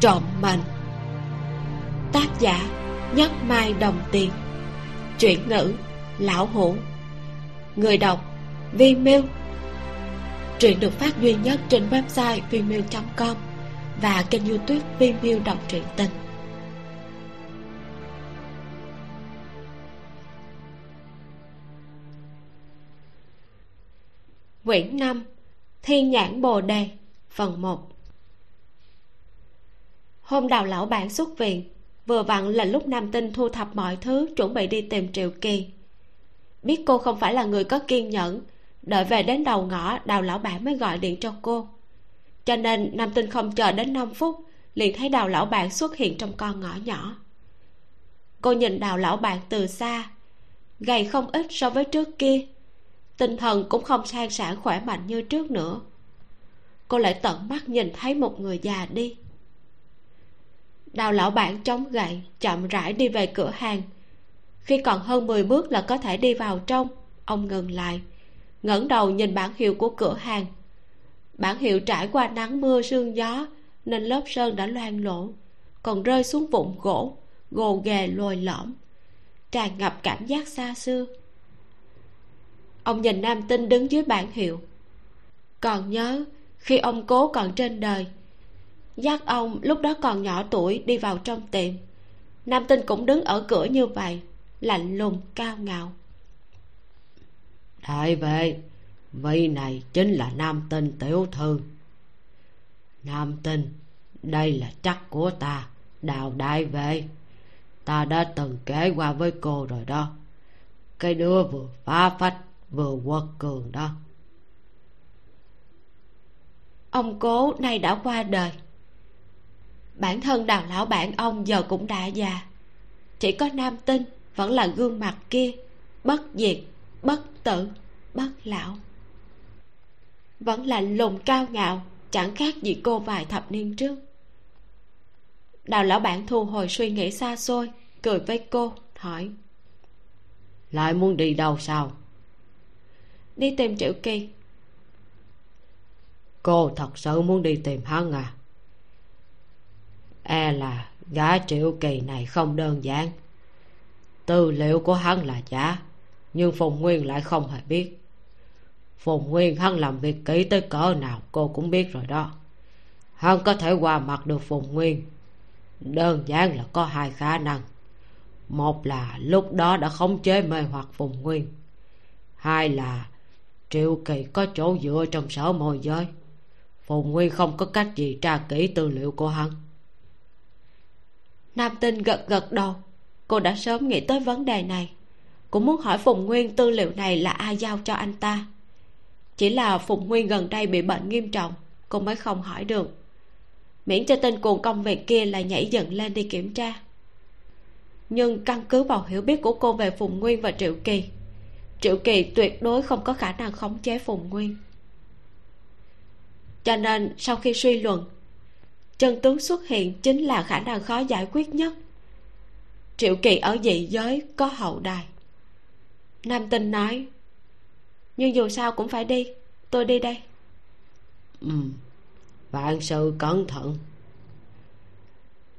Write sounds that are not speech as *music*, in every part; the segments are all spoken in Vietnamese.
trộm mệnh tác giả nhất mai đồng tiền. Chuyển ngữ lão hủ. Người đọc vi miêu truyện được phát duy nhất trên website vimeo com và kênh youtube vimeo đọc truyện tình. Quyển năm thiên nhãn bồ đề, phần một hôm đào lão bản xuất viện, vừa vặn là lúc nam tinh thu thập mọi thứ, chuẩn bị đi tìm triệu kỳ. Biết cô không phải là người có kiên nhẫn, đợi về đến đầu ngõ đào lão bản mới gọi điện cho cô. Cho nên nam tinh không chờ đến 5 phút, liền thấy đào lão bản xuất hiện trong con ngõ nhỏ. Cô nhìn đào lão bản từ xa, gầy không ít so với trước kia, tinh thần cũng không sang sản khỏe mạnh như trước nữa. Cô lại tận mắt nhìn thấy một người già đi đào lão bản chống gậy, chậm rãi đi về cửa hàng. Khi còn hơn 10 bước là có thể đi vào trong, ông ngừng lại, ngẩng đầu nhìn bản hiệu của cửa hàng. Bản hiệu trải qua nắng mưa, sương gió, nên lớp sơn đã loang lổ, còn rơi xuống vụn gỗ, gồ ghề lồi lõm, tràn ngập cảm giác xa xưa. Ông nhìn nam tinh đứng dưới bản hiệu. Còn nhớ, khi ông cố còn trên đời dắt ông lúc đó còn nhỏ tuổi đi vào trong tiệm. Nam tinh cũng đứng ở cửa như vậy lạnh lùng cao ngạo. Đại vệ vị này chính là nam tinh tiểu thư. Nam tinh đây là chắc của ta đào đại vệ ta đã từng kể qua với cô rồi đó. Cái đứa vừa phá phách vừa quật cường đó. Ông cố nay đã qua đời bản thân đào lão bản ông giờ cũng đã già. Chỉ có nam tinh vẫn là gương mặt kia bất diệt bất tử bất lão. Vẫn lạnh lùng cao ngạo chẳng khác gì cô vài thập niên trước. Đào lão bản thu hồi suy nghĩ xa xôi cười với cô hỏi. Lại muốn đi đâu sao? Đi tìm triệu kỳ cô thật sự muốn đi tìm hắn à e là gã triệu kỳ này không đơn giản. Tư liệu của hắn là giả, nhưng phùng nguyên lại không hề biết. Phùng nguyên hắn làm việc kỹ tới cỡ nào cô cũng biết rồi đó. Hắn có thể qua mặt được phùng nguyên. Đơn giản là có hai khả năng. Một là lúc đó đã khống chế mê hoặc phùng nguyên. Hai là triệu kỳ có chỗ dựa trong sở môi giới. Phùng nguyên không có cách gì tra kỹ tư liệu của hắn nam tinh gật gật đầu. Cô đã sớm nghĩ tới vấn đề này. Cũng muốn hỏi phùng nguyên tư liệu này là ai giao cho anh ta. Chỉ là phùng nguyên gần đây bị bệnh nghiêm trọng, cô mới không hỏi được. Miễn cho tên cuồng công việc kia là nhảy dựng lên đi kiểm tra. Nhưng căn cứ vào hiểu biết của cô về phùng nguyên và triệu kỳ triệu kỳ tuyệt đối không có khả năng khống chế phùng nguyên. Cho nên sau khi suy luận chân tướng xuất hiện chính là khả năng khó giải quyết nhất. Triệu kỳ ở dị giới có hậu đài. Nam tinh nói nhưng dù sao cũng phải đi tôi đi đây. Ừ vạn sự cẩn thận.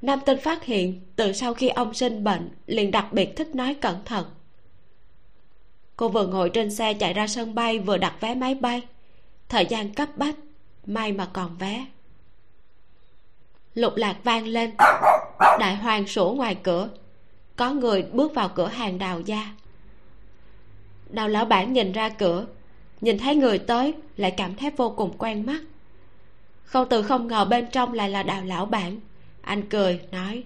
Nam tinh phát hiện từ sau khi ông sinh bệnh liền đặc biệt thích nói cẩn thận. Cô vừa ngồi trên xe chạy ra sân bay vừa đặt vé máy bay. Thời gian cấp bách may mà còn vé lục lạc vang lên. Đại hoàng sủa ngoài cửa. Có người bước vào cửa hàng đào gia. Đào lão bản nhìn ra cửa. Nhìn thấy người tới lại cảm thấy vô cùng quen mắt. Không từ không ngờ bên trong lại là đào lão bản. Anh cười nói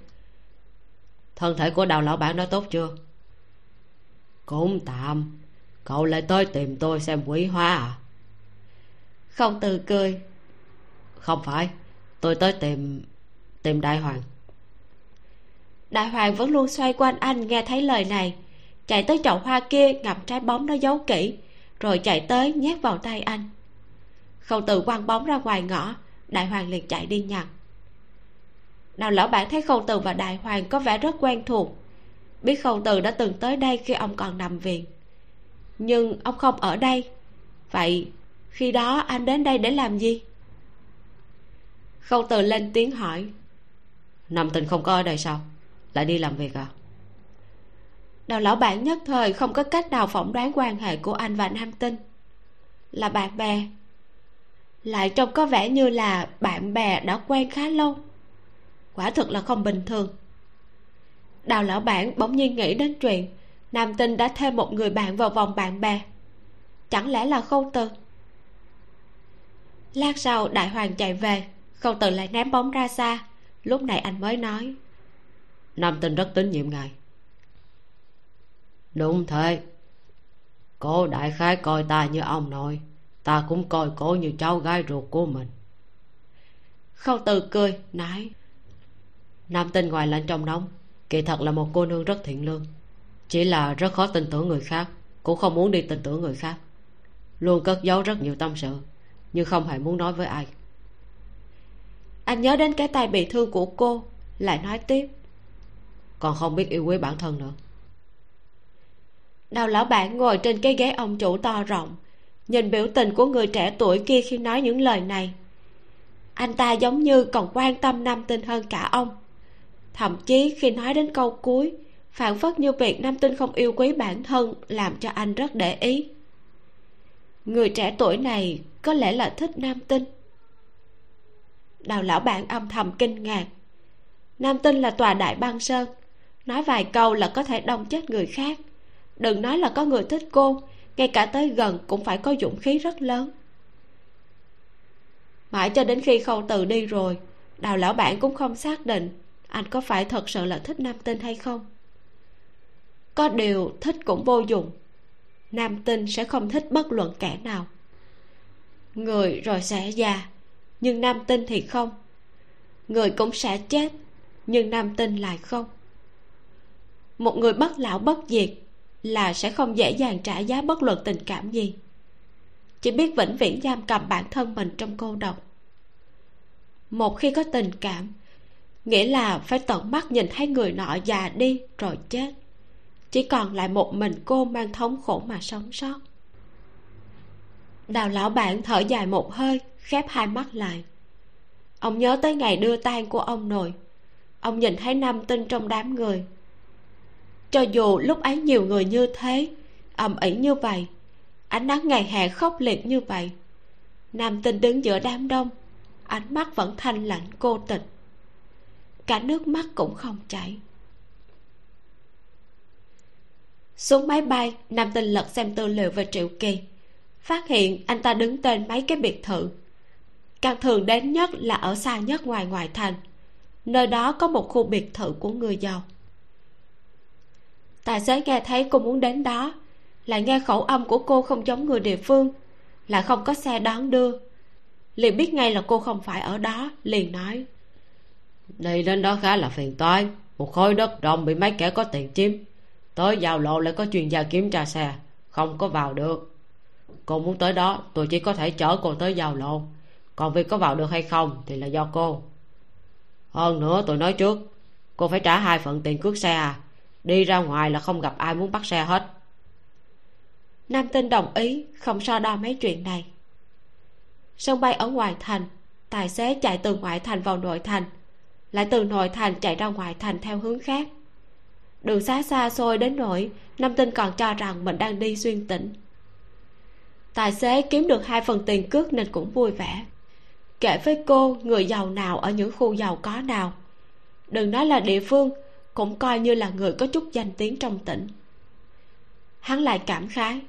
thân thể của đào lão bản đã tốt chưa? Cũng tạm. Cậu lại tới tìm tôi xem quý hoa à? Không từ cười không phải. Tôi tới tìm tìm đại hoàng. Đại hoàng vẫn luôn xoay quanh anh nghe thấy lời này. Chạy tới chậu hoa kia, ngậm trái bóng nó giấu kỹ, rồi chạy tới nhét vào tay anh. Không từ quăng bóng ra ngoài ngõ đại hoàng liền chạy đi nhặt. Đào lão bản thấy khâu từ và đại hoàng có vẻ rất quen thuộc, biết khâu từ đã từng tới đây khi ông còn nằm viện. Nhưng ông không ở đây. Vậy khi đó anh đến đây để làm gì? Khâu từ lên tiếng hỏi nam tinh không có ở đây sao? Lại đi làm việc à? Đào lão bản nhất thời không có cách nào phỏng đoán quan hệ của anh và nam tinh. Là bạn bè. Lại trông có vẻ như là bạn bè đã quen khá lâu. Quả thực là không bình thường. Đào lão bản bỗng nhiên nghĩ đến chuyện nam tinh đã thêm một người bạn vào vòng bạn bè. Chẳng lẽ là khâu từ? Lát sau đại hoàng chạy về, khâu từ lại ném bóng ra xa lúc này anh mới nói nam tinh rất tín nhiệm ngài. Đúng thế. Cô đại khái coi ta như ông nội ta cũng coi cô như cháu gái ruột của mình. Khâu từ cười nói nam tinh ngoài lạnh trong nóng kỳ thật là một cô nương rất thiện lương. Chỉ là rất khó tin tưởng người khác cũng không muốn đi tin tưởng người khác. Luôn cất giấu rất nhiều tâm sự nhưng không hề muốn nói với ai anh nhớ đến cái tay bị thương của cô lại nói tiếp. Còn không biết yêu quý bản thân nữa. Đào lão bản ngồi trên cái ghế ông chủ to rộng nhìn biểu tình của người trẻ tuổi kia khi nói những lời này. Anh ta giống như còn quan tâm nam tinh hơn cả ông. Thậm chí khi nói đến câu cuối phản phất như việc nam tinh không yêu quý bản thân làm cho anh rất để ý. Người trẻ tuổi này có lẽ là thích nam tinh đào lão bản âm thầm kinh ngạc. Nam tinh là tòa đại băng sơn. Nói vài câu là có thể đông chết người khác. Đừng nói là có người thích cô, ngay cả tới gần cũng phải có dũng khí rất lớn. Mãi cho đến khi khâu từ đi rồi, đào lão bản cũng không xác định anh có phải thật sự là thích nam tinh hay không. Có điều thích cũng vô dụng. Nam tinh sẽ không thích bất luận kẻ nào. Người rồi sẽ già nhưng nam tinh thì không. Người cũng sẽ chết, nhưng nam tinh lại không. Một người bất lão bất diệt là sẽ không dễ dàng trả giá bất luận tình cảm gì. Chỉ biết vĩnh viễn giam cầm bản thân mình trong cô độc. Một khi có tình cảm, nghĩa là phải tận mắt nhìn thấy người nọ già đi rồi chết. Chỉ còn lại một mình cô mang thống khổ mà sống sót. Đào lão bạn thở dài một hơi khép hai mắt lại. Ông nhớ tới ngày đưa tang của ông nội. Ông nhìn thấy nam tinh trong đám người. Cho dù lúc ấy nhiều người như thế, ầm ĩ như vậy, ánh nắng ngày hè khốc liệt như vậy, nam tinh đứng giữa đám đông, ánh mắt vẫn thanh lạnh, cô tịch. Cả nước mắt cũng không chảy. Xuống máy bay, nam tinh lật xem tư liệu về triệu kỳ. Phát hiện anh ta đứng tên mấy cái biệt thự càng thường đến nhất là ở xa nhất ngoài ngoại thành. Nơi đó có một khu biệt thự của người giàu. Tài xế nghe thấy cô muốn đến đó, lại nghe khẩu âm của cô không giống người địa phương, lại không có xe đón đưa. Liền biết ngay là cô không phải ở đó, liền nói, đi đến đó khá là phiền toái, một khối đất rộng bị mấy kẻ có tiền chiếm. Tới giao lộ lại có chuyên gia kiểm tra xe, không có vào được. Cô muốn tới đó, tôi chỉ có thể chở cô tới giao lộ còn việc có vào được hay không thì là do cô. Hơn nữa, tôi nói trước, cô phải trả hai phần tiền cước xe à. Đi ra ngoài là không gặp ai muốn bắt xe hết. Nam tinh đồng ý, không so đo mấy chuyện này. Sân bay ở ngoài thành, tài xế chạy từ ngoại thành vào nội thành, lại từ nội thành chạy ra ngoại thành theo hướng khác. Đường xá xa xôi đến nỗi, nam tinh còn cho rằng mình đang đi xuyên tỉnh. Tài xế kiếm được hai phần tiền cước nên cũng vui vẻ kể với cô người giàu nào ở những khu giàu có nào. Đừng nói là địa phương, cũng coi như là người có chút danh tiếng trong tỉnh. Hắn lại cảm khái.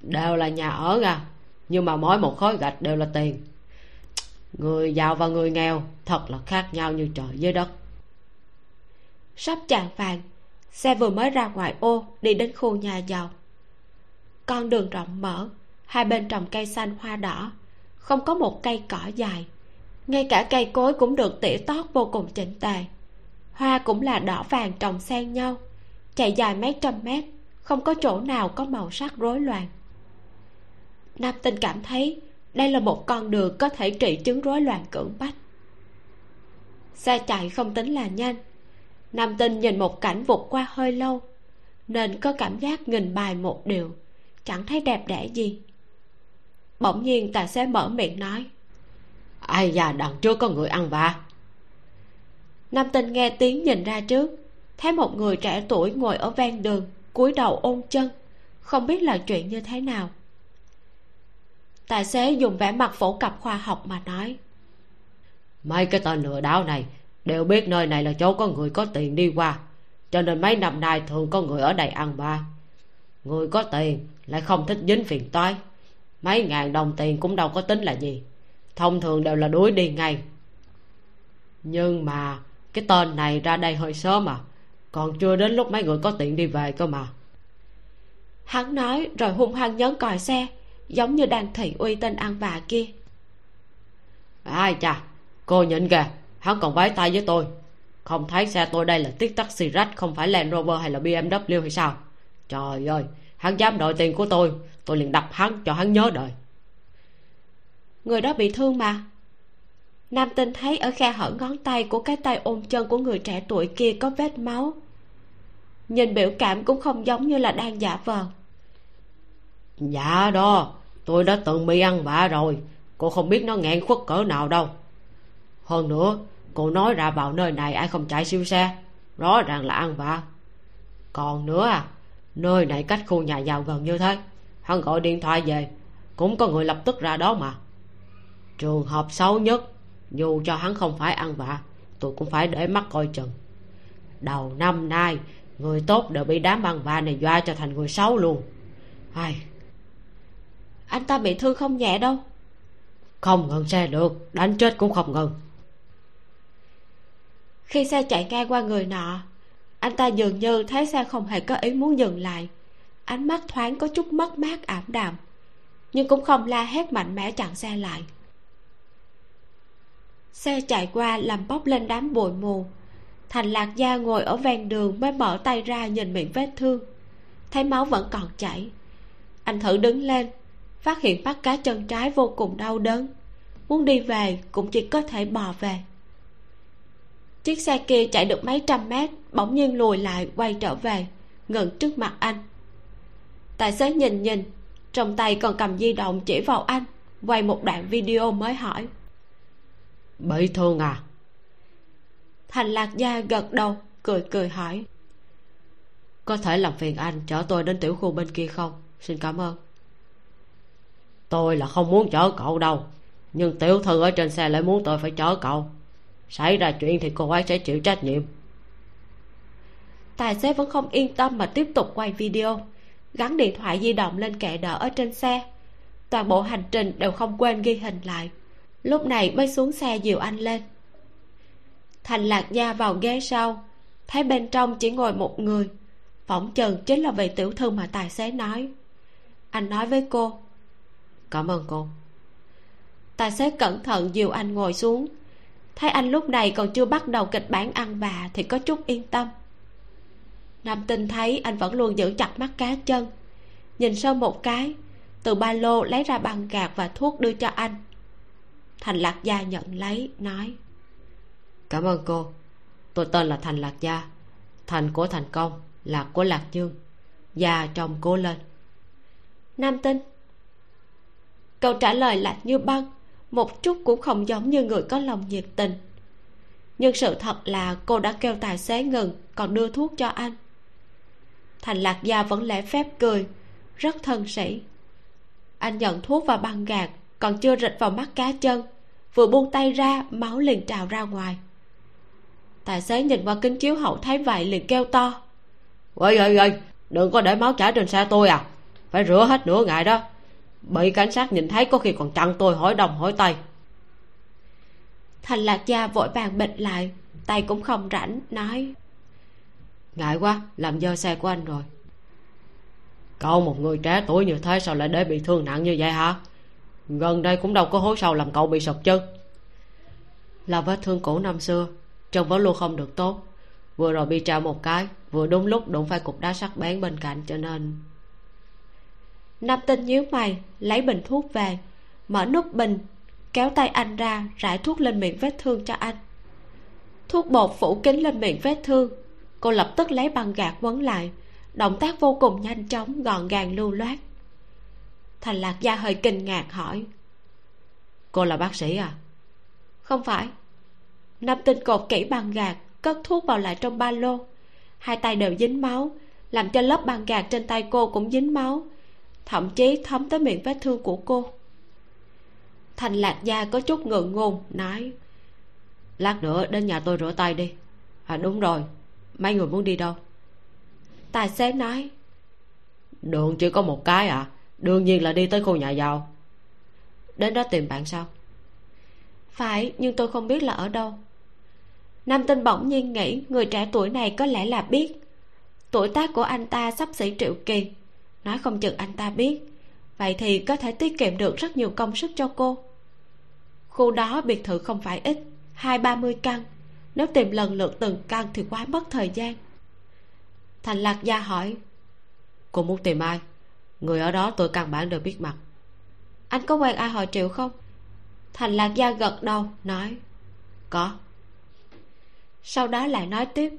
Đều là nhà ở à nhưng mà mỗi một khối gạch đều là tiền. Người giàu và người nghèo thật là khác nhau như trời với đất. Sắp chạng vàng, xe vừa mới ra ngoài ô đi đến khu nhà giàu. Con đường rộng mở, hai bên trồng cây xanh hoa đỏ không có một cây cỏ dài. Ngay cả cây cối cũng được tỉa tót vô cùng chỉnh tề. Hoa cũng là đỏ vàng trồng xen nhau, chạy dài mấy trăm mét, không có chỗ nào có màu sắc rối loạn. Nam tinh cảm thấy đây là một con đường có thể trị chứng rối loạn cưỡng bách. Xe chạy không tính là nhanh. Nam tinh nhìn một cảnh vụt qua hơi lâu, nên có cảm giác nghìn bài một điều, chẳng thấy đẹp đẽ gì bỗng nhiên tài xế mở miệng nói. Ai già đằng trước có người ăn vạ nam tinh nghe tiếng nhìn ra trước, thấy một người trẻ tuổi ngồi ở ven đường, cúi đầu ôn chân. Không biết là chuyện như thế nào. Tài xế dùng vẻ mặt phổ cập khoa học mà nói. Mấy cái tên lừa đảo này, đều biết nơi này là chỗ có người có tiền đi qua. Cho nên mấy năm nay thường có người ở đây ăn ba người có tiền lại không thích dính phiền toái mấy ngàn đồng tiền cũng đâu có tính là gì. Thông thường đều là đuổi đi ngay. Nhưng mà cái tên này ra đây hơi sớm à. Còn chưa đến lúc mấy người có tiền đi về cơ mà. Hắn nói rồi hung hăng nhấn còi xe, giống như đang thị uy tên ăn bà kia. Ai chà, cô nhìn kìa hắn còn vái tay với tôi. Không thấy xe tôi đây là tiết taxi rách không phải land rover hay là bmw hay sao? Trời ơi, hắn dám đòi tiền của tôi tôi liền đập hắn, cho hắn nhớ đời. Người đó bị thương mà. Nam tinh thấy ở khe hở ngón tay của cái tay ôm chân của người trẻ tuổi kia có vết máu. Nhìn biểu cảm cũng không giống như là đang giả vờ. Dạ đó, tôi đã từng bị ăn vạ rồi. Cô không biết nó nghẹn khuất cỡ nào đâu. Hơn nữa, cô nói ra vào nơi này ai không chạy siêu xe. Rõ ràng là ăn vạ còn nữa à nơi này cách khu nhà giàu gần như thế hắn gọi điện thoại về. Cũng có người lập tức ra đó mà. Trường hợp xấu nhất, dù cho hắn không phải ăn vạ, tôi cũng phải để mắt coi chừng. Đầu năm nay, người tốt đều bị đám ăn vạ này doa cho thành người xấu luôn. Ai? Anh ta bị thương không nhẹ đâu. Không ngừng xe được, đánh chết cũng không ngừng. Khi xe chạy ngang qua người nọ, anh ta dường như thấy xe không hề có ý muốn dừng lại ánh mắt thoáng có chút mất mát ảm đạm, nhưng cũng không la hét mạnh mẽ chặn xe lại. Xe chạy qua làm bốc lên đám bụi mù. Thành lạc gia ngồi ở ven đường mới mở tay ra nhìn miệng vết thương. Thấy máu vẫn còn chảy. Anh thử đứng lên, phát hiện bắt cá chân trái vô cùng đau đớn. Muốn đi về cũng chỉ có thể bò về. Chiếc xe kia chạy được mấy trăm mét, bỗng nhiên lùi lại quay trở về, ngừng trước mặt anh tài xế nhìn nhìn trong tay còn cầm di động chỉ vào anh quay một đoạn video mới hỏi. Bị thương à? Thành lạc gia gật đầu cười cười hỏi. Có thể làm phiền anh chở tôi đến tiểu khu bên kia không? Xin cảm ơn. Tôi là không muốn chở cậu đâu nhưng tiểu thư ở trên xe lại muốn tôi phải chở cậu. Xảy ra chuyện thì cô ấy sẽ chịu trách nhiệm. Tài xế vẫn không yên tâm mà tiếp tục quay video gắn điện thoại di động lên kệ đỡ ở trên xe. Toàn bộ hành trình đều không quên ghi hình lại. Lúc này mới xuống xe dìu anh lên. Thành lạc gia vào ghế sau, thấy bên trong chỉ ngồi một người. Phỏng chừng chính là vị tiểu thư mà tài xế nói. Anh nói với cô, cảm ơn cô. Tài xế cẩn thận dìu anh ngồi xuống. Thấy anh lúc này còn chưa bắt đầu kịch bản ăn bà thì có chút yên tâm nam tinh thấy anh vẫn luôn giữ chặt mắt cá chân. Nhìn sâu một cái từ ba lô lấy ra băng gạc và thuốc đưa cho anh. Thành lạc gia nhận lấy nói cảm ơn cô. Tôi tên là thành lạc gia. Thành của thành công lạc của lạc dương. Gia trong cố lên. Nam tinh câu trả lời lạnh như băng một chút cũng không giống như người có lòng nhiệt tình. Nhưng sự thật là cô đã kêu tài xế ngừng còn đưa thuốc cho anh thành lạc gia vẫn lễ phép cười. Rất thân sĩ. Anh nhận thuốc và băng gạt còn chưa rịch vào mắt cá chân. Vừa buông tay ra máu liền trào ra ngoài. Tài xế nhìn qua kính chiếu hậu thấy vậy liền kêu to. Ơi ơi ơi đừng có để máu chảy trên xe tôi à. Phải rửa hết nửa ngày đó. Bị cảnh sát nhìn thấy có khi còn chặn tôi hỏi đồng hỏi tây. Thành lạc gia vội vàng bịch lại tay cũng không rảnh nói ngại quá, làm dơ xe của anh rồi. Cậu một người trẻ tuổi như thế sao lại để bị thương nặng như vậy hả? Gần đây cũng đâu có hối sâu làm cậu bị sụp chân. Là vết thương cũ năm xưa trông vẫn luôn không được tốt. Vừa rồi bị trào một cái, vừa đúng lúc đụng phải cục đá sắc bén bên cạnh cho nên. Nam tinh nhíu mày, lấy bình thuốc về. Mở nút bình, kéo tay anh ra, rải thuốc lên miệng vết thương cho anh. Thuốc bột phủ kín lên miệng vết thương cô lập tức lấy băng gạc quấn lại. Động tác vô cùng nhanh chóng, gọn gàng lưu loát. Thành lạc gia hơi kinh ngạc hỏi. Cô là bác sĩ à? Không phải. Nam tinh cột kỹ băng gạc, cất thuốc vào lại trong ba lô. Hai tay đều dính máu, làm cho lớp băng gạc trên tay cô cũng dính máu. Thậm chí thấm tới miệng vết thương của cô. Thành lạc gia có chút ngượng ngùng, nói, lát nữa đến nhà tôi rửa tay đi. À đúng rồi mấy người muốn đi đâu? Tài xế nói. Đường chỉ có một cái à? Đương nhiên là đi tới khu nhà giàu. Đến đó tìm bạn sao? Phải, nhưng tôi không biết là ở đâu. Nam tinh bỗng nhiên nghĩ người trẻ tuổi này có lẽ là biết. Tuổi tác của anh ta sắp xỉ triệu kỳ. Nói không chừng anh ta biết. Vậy thì có thể tiết kiệm được rất nhiều công sức cho cô. Khu đó biệt thự không phải ít, hai ba mươi căn nếu tìm lần lượt từng căn thì quá mất thời gian. Thành lạc gia hỏi, cô muốn tìm ai? Người ở đó tôi căn bản đều biết mặt. Anh có quen ai họ triệu không? Thành lạc gia gật đầu, nói, có. Sau đó lại nói tiếp,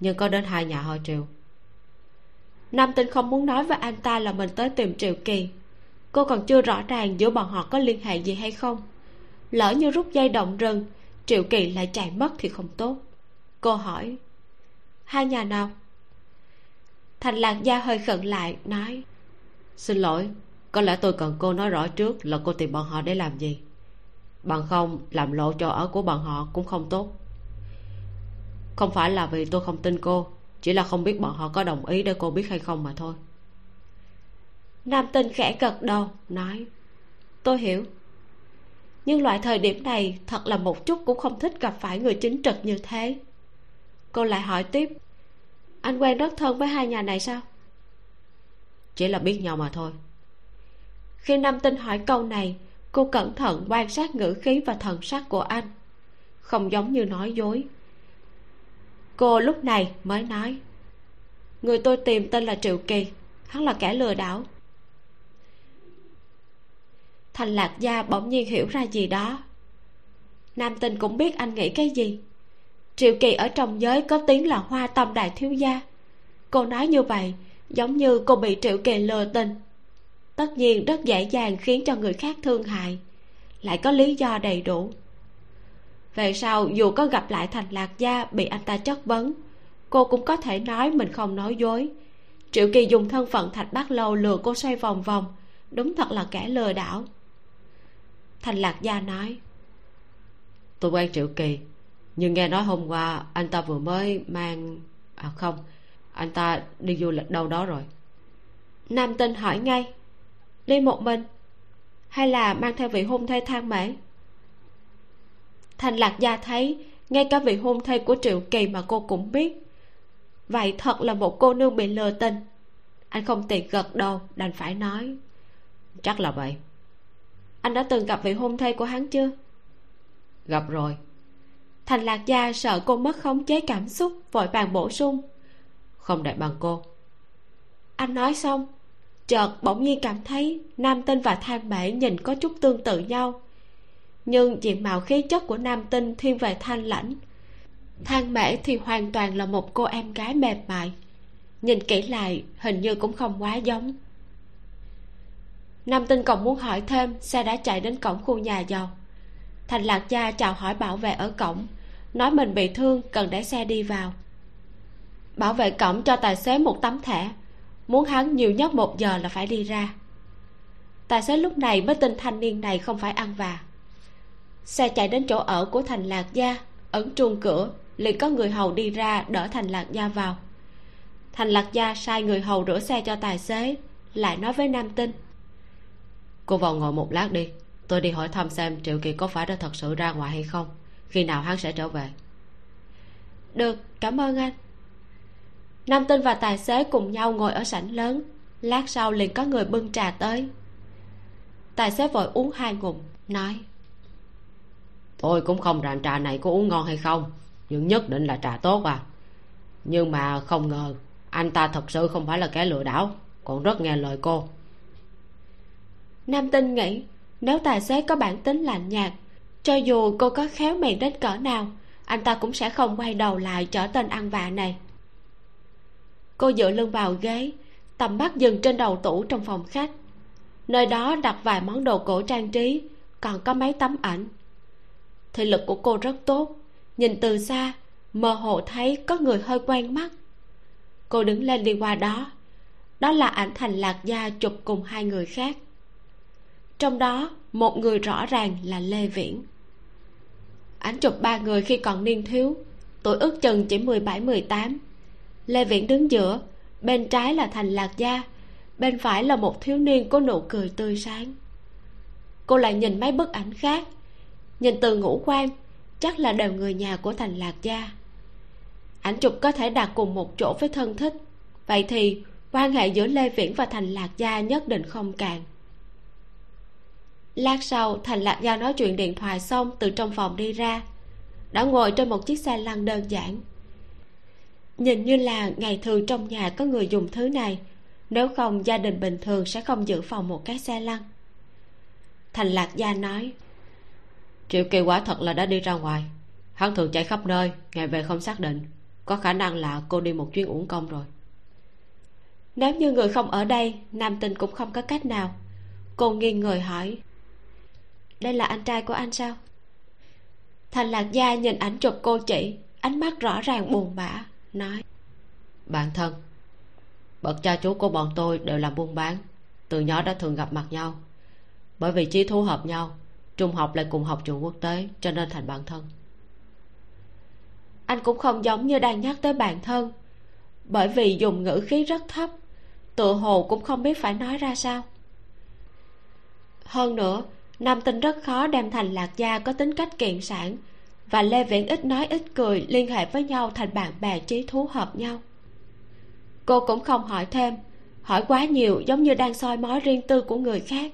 nhưng có đến hai nhà họ triệu. Nam tinh không muốn nói với anh ta là mình tới tìm triệu kỳ. Cô còn chưa rõ ràng giữa bọn họ có liên hệ gì hay không. Lỡ như rút dây động rừng triệu kỳ lại chạy mất thì không tốt. Cô hỏi, hai nhà nào? Thành lạc gia hơi khẩn lại, nói, xin lỗi, có lẽ tôi cần cô nói rõ trước là cô tìm bọn họ để làm gì. Bằng không, làm lộ chỗ ở của bọn họ cũng không tốt. Không phải là vì tôi không tin cô, chỉ là không biết bọn họ có đồng ý để cô biết hay không mà thôi. Nam tinh khẽ gật đầu, nói, tôi hiểu nhưng loại thời điểm này, thật là một chút cũng không thích gặp phải người chính trực như thế. Cô lại hỏi tiếp, anh quen rất thân với hai nhà này sao? Chỉ là biết nhau mà thôi. Khi nam tinh hỏi câu này, cô cẩn thận quan sát ngữ khí và thần sắc của anh. Không giống như nói dối. Cô lúc này mới nói, người tôi tìm tên là triệu kỳ, hắn là kẻ lừa đảo thành lạc gia bỗng nhiên hiểu ra gì đó. Nam tinh cũng biết anh nghĩ cái gì. Triệu kỳ ở trong giới có tiếng là hoa tâm đại thiếu gia. Cô nói như vậy, giống như cô bị triệu kỳ lừa tình. Tất nhiên rất dễ dàng khiến cho người khác thương hại. Lại có lý do đầy đủ. Về sau, dù có gặp lại thành lạc gia bị anh ta chất vấn, cô cũng có thể nói mình không nói dối. Triệu kỳ dùng thân phận thạch bát lâu lừa cô xoay vòng vòng. Đúng thật là kẻ lừa đảo thành lạc gia nói. Tôi quen triệu kỳ nhưng nghe nói hôm qua anh ta vừa mới mang à không anh ta đi du lịch đâu đó rồi. Nam tinh hỏi ngay đi một mình hay là mang theo vị hôn thê thang mễ? Thành lạc gia thấy ngay cả vị hôn thê của triệu kỳ mà cô cũng biết. Vậy thật là một cô nương bị lừa tình. Anh không tiện gật đầu đành phải nói chắc là vậy anh đã từng gặp vị hôn thê của hắn chưa? Gặp rồi. Thành lạc gia sợ cô mất khống chế cảm xúc vội vàng bổ sung. Không đẹp bằng cô. Anh nói xong chợt bỗng nhiên cảm thấy nam tinh và thang mễ nhìn có chút tương tự nhau. Nhưng diện mạo khí chất của nam tinh thiên về thanh lãnh. Thang mễ thì hoàn toàn là một cô em gái mềm mại. Nhìn kỹ lại hình như cũng không quá giống nam tinh còn muốn hỏi thêm xe đã chạy đến cổng khu nhà giàu. Thành lạc gia chào hỏi bảo vệ ở cổng, nói mình bị thương, cần để xe đi vào. Bảo vệ cổng cho tài xế một tấm thẻ, muốn hắn nhiều nhất một giờ là phải đi ra. Tài xế lúc này mới tin thanh niên này không phải ăn vạ. Xe chạy đến chỗ ở của thành lạc gia, ấn chuông cửa, liền có người hầu đi ra đỡ thành lạc gia vào. Thành lạc gia sai người hầu rửa xe cho tài xế, lại nói với nam tinh cô vào ngồi một lát đi. Tôi đi hỏi thăm xem triệu kỳ có phải đã thật sự ra ngoài hay không. Khi nào hắn sẽ trở về? Được cảm ơn anh. Nam tinh và tài xế cùng nhau ngồi ở sảnh lớn. Lát sau liền có người bưng trà tới. Tài xế vội uống hai ngụm nói. Tôi cũng không rành trà này có uống ngon hay không. Nhưng nhất định là trà tốt à. Nhưng mà không ngờ anh ta thật sự không phải là kẻ lừa đảo. Còn rất nghe lời cô nam tinh nghĩ, nếu tài xế có bản tính lạnh nhạt, cho dù cô có khéo miệng đến cỡ nào, anh ta cũng sẽ không quay đầu lại trở tên ăn vạ này. Cô dựa lưng vào ghế, tầm mắt dừng trên đầu tủ trong phòng khách. Nơi đó đặt vài món đồ cổ trang trí, còn có mấy tấm ảnh. Thị lực của cô rất tốt, nhìn từ xa, mơ hồ thấy có người hơi quen mắt. Cô đứng lên đi qua đó. Đó là ảnh thành lạc gia chụp cùng hai người khác trong đó, một người rõ ràng là lê viễn. Ảnh chụp ba người khi còn niên thiếu, tuổi ước chừng chỉ mười bảy, mười tám. Lê viễn đứng giữa, bên trái là thành lạc gia, bên phải là một thiếu niên có nụ cười tươi sáng. Cô lại nhìn mấy bức ảnh khác, nhìn từ ngũ quan, chắc là đều người nhà của thành lạc gia. Ảnh chụp có thể đặt cùng một chỗ với thân thích, vậy thì quan hệ giữa lê viễn và thành lạc gia nhất định không cạn lát sau thành lạc gia nói chuyện điện thoại xong từ trong phòng đi ra. Đã ngồi trên một chiếc xe lăn đơn giản. Nhìn như là ngày thường trong nhà có người dùng thứ này. Nếu không gia đình bình thường sẽ không giữ phòng một cái xe lăn. Thành lạc gia nói triệu kỳ quả thật là đã đi ra ngoài. Hắn thường chạy khắp nơi ngày về không xác định. Có khả năng là cô đi một chuyến uổng công rồi. Nếu như người không ở đây nam tinh cũng không có cách nào. Cô nghiêng người hỏi đây là anh trai của anh sao? Thành lạc gia nhìn ảnh chụp cô chị ánh mắt rõ ràng buồn bã nói. Bạn thân bậc cha chú của bọn tôi đều làm buôn bán từ nhỏ đã thường gặp mặt nhau. Bởi vì chí thú hợp nhau trung học lại cùng học trường quốc tế cho nên thành bạn thân. Anh cũng không giống như đang nhắc tới bạn thân bởi vì dùng ngữ khí rất thấp tự hồ cũng không biết phải nói ra sao. Hơn nữa nam tinh rất khó đem thành lạc gia có tính cách kiện sản. Và lê viễn ít nói ít cười, liên hệ với nhau thành bạn bè trí thú hợp nhau. Cô cũng không hỏi thêm, hỏi quá nhiều giống như đang soi mói riêng tư của người khác.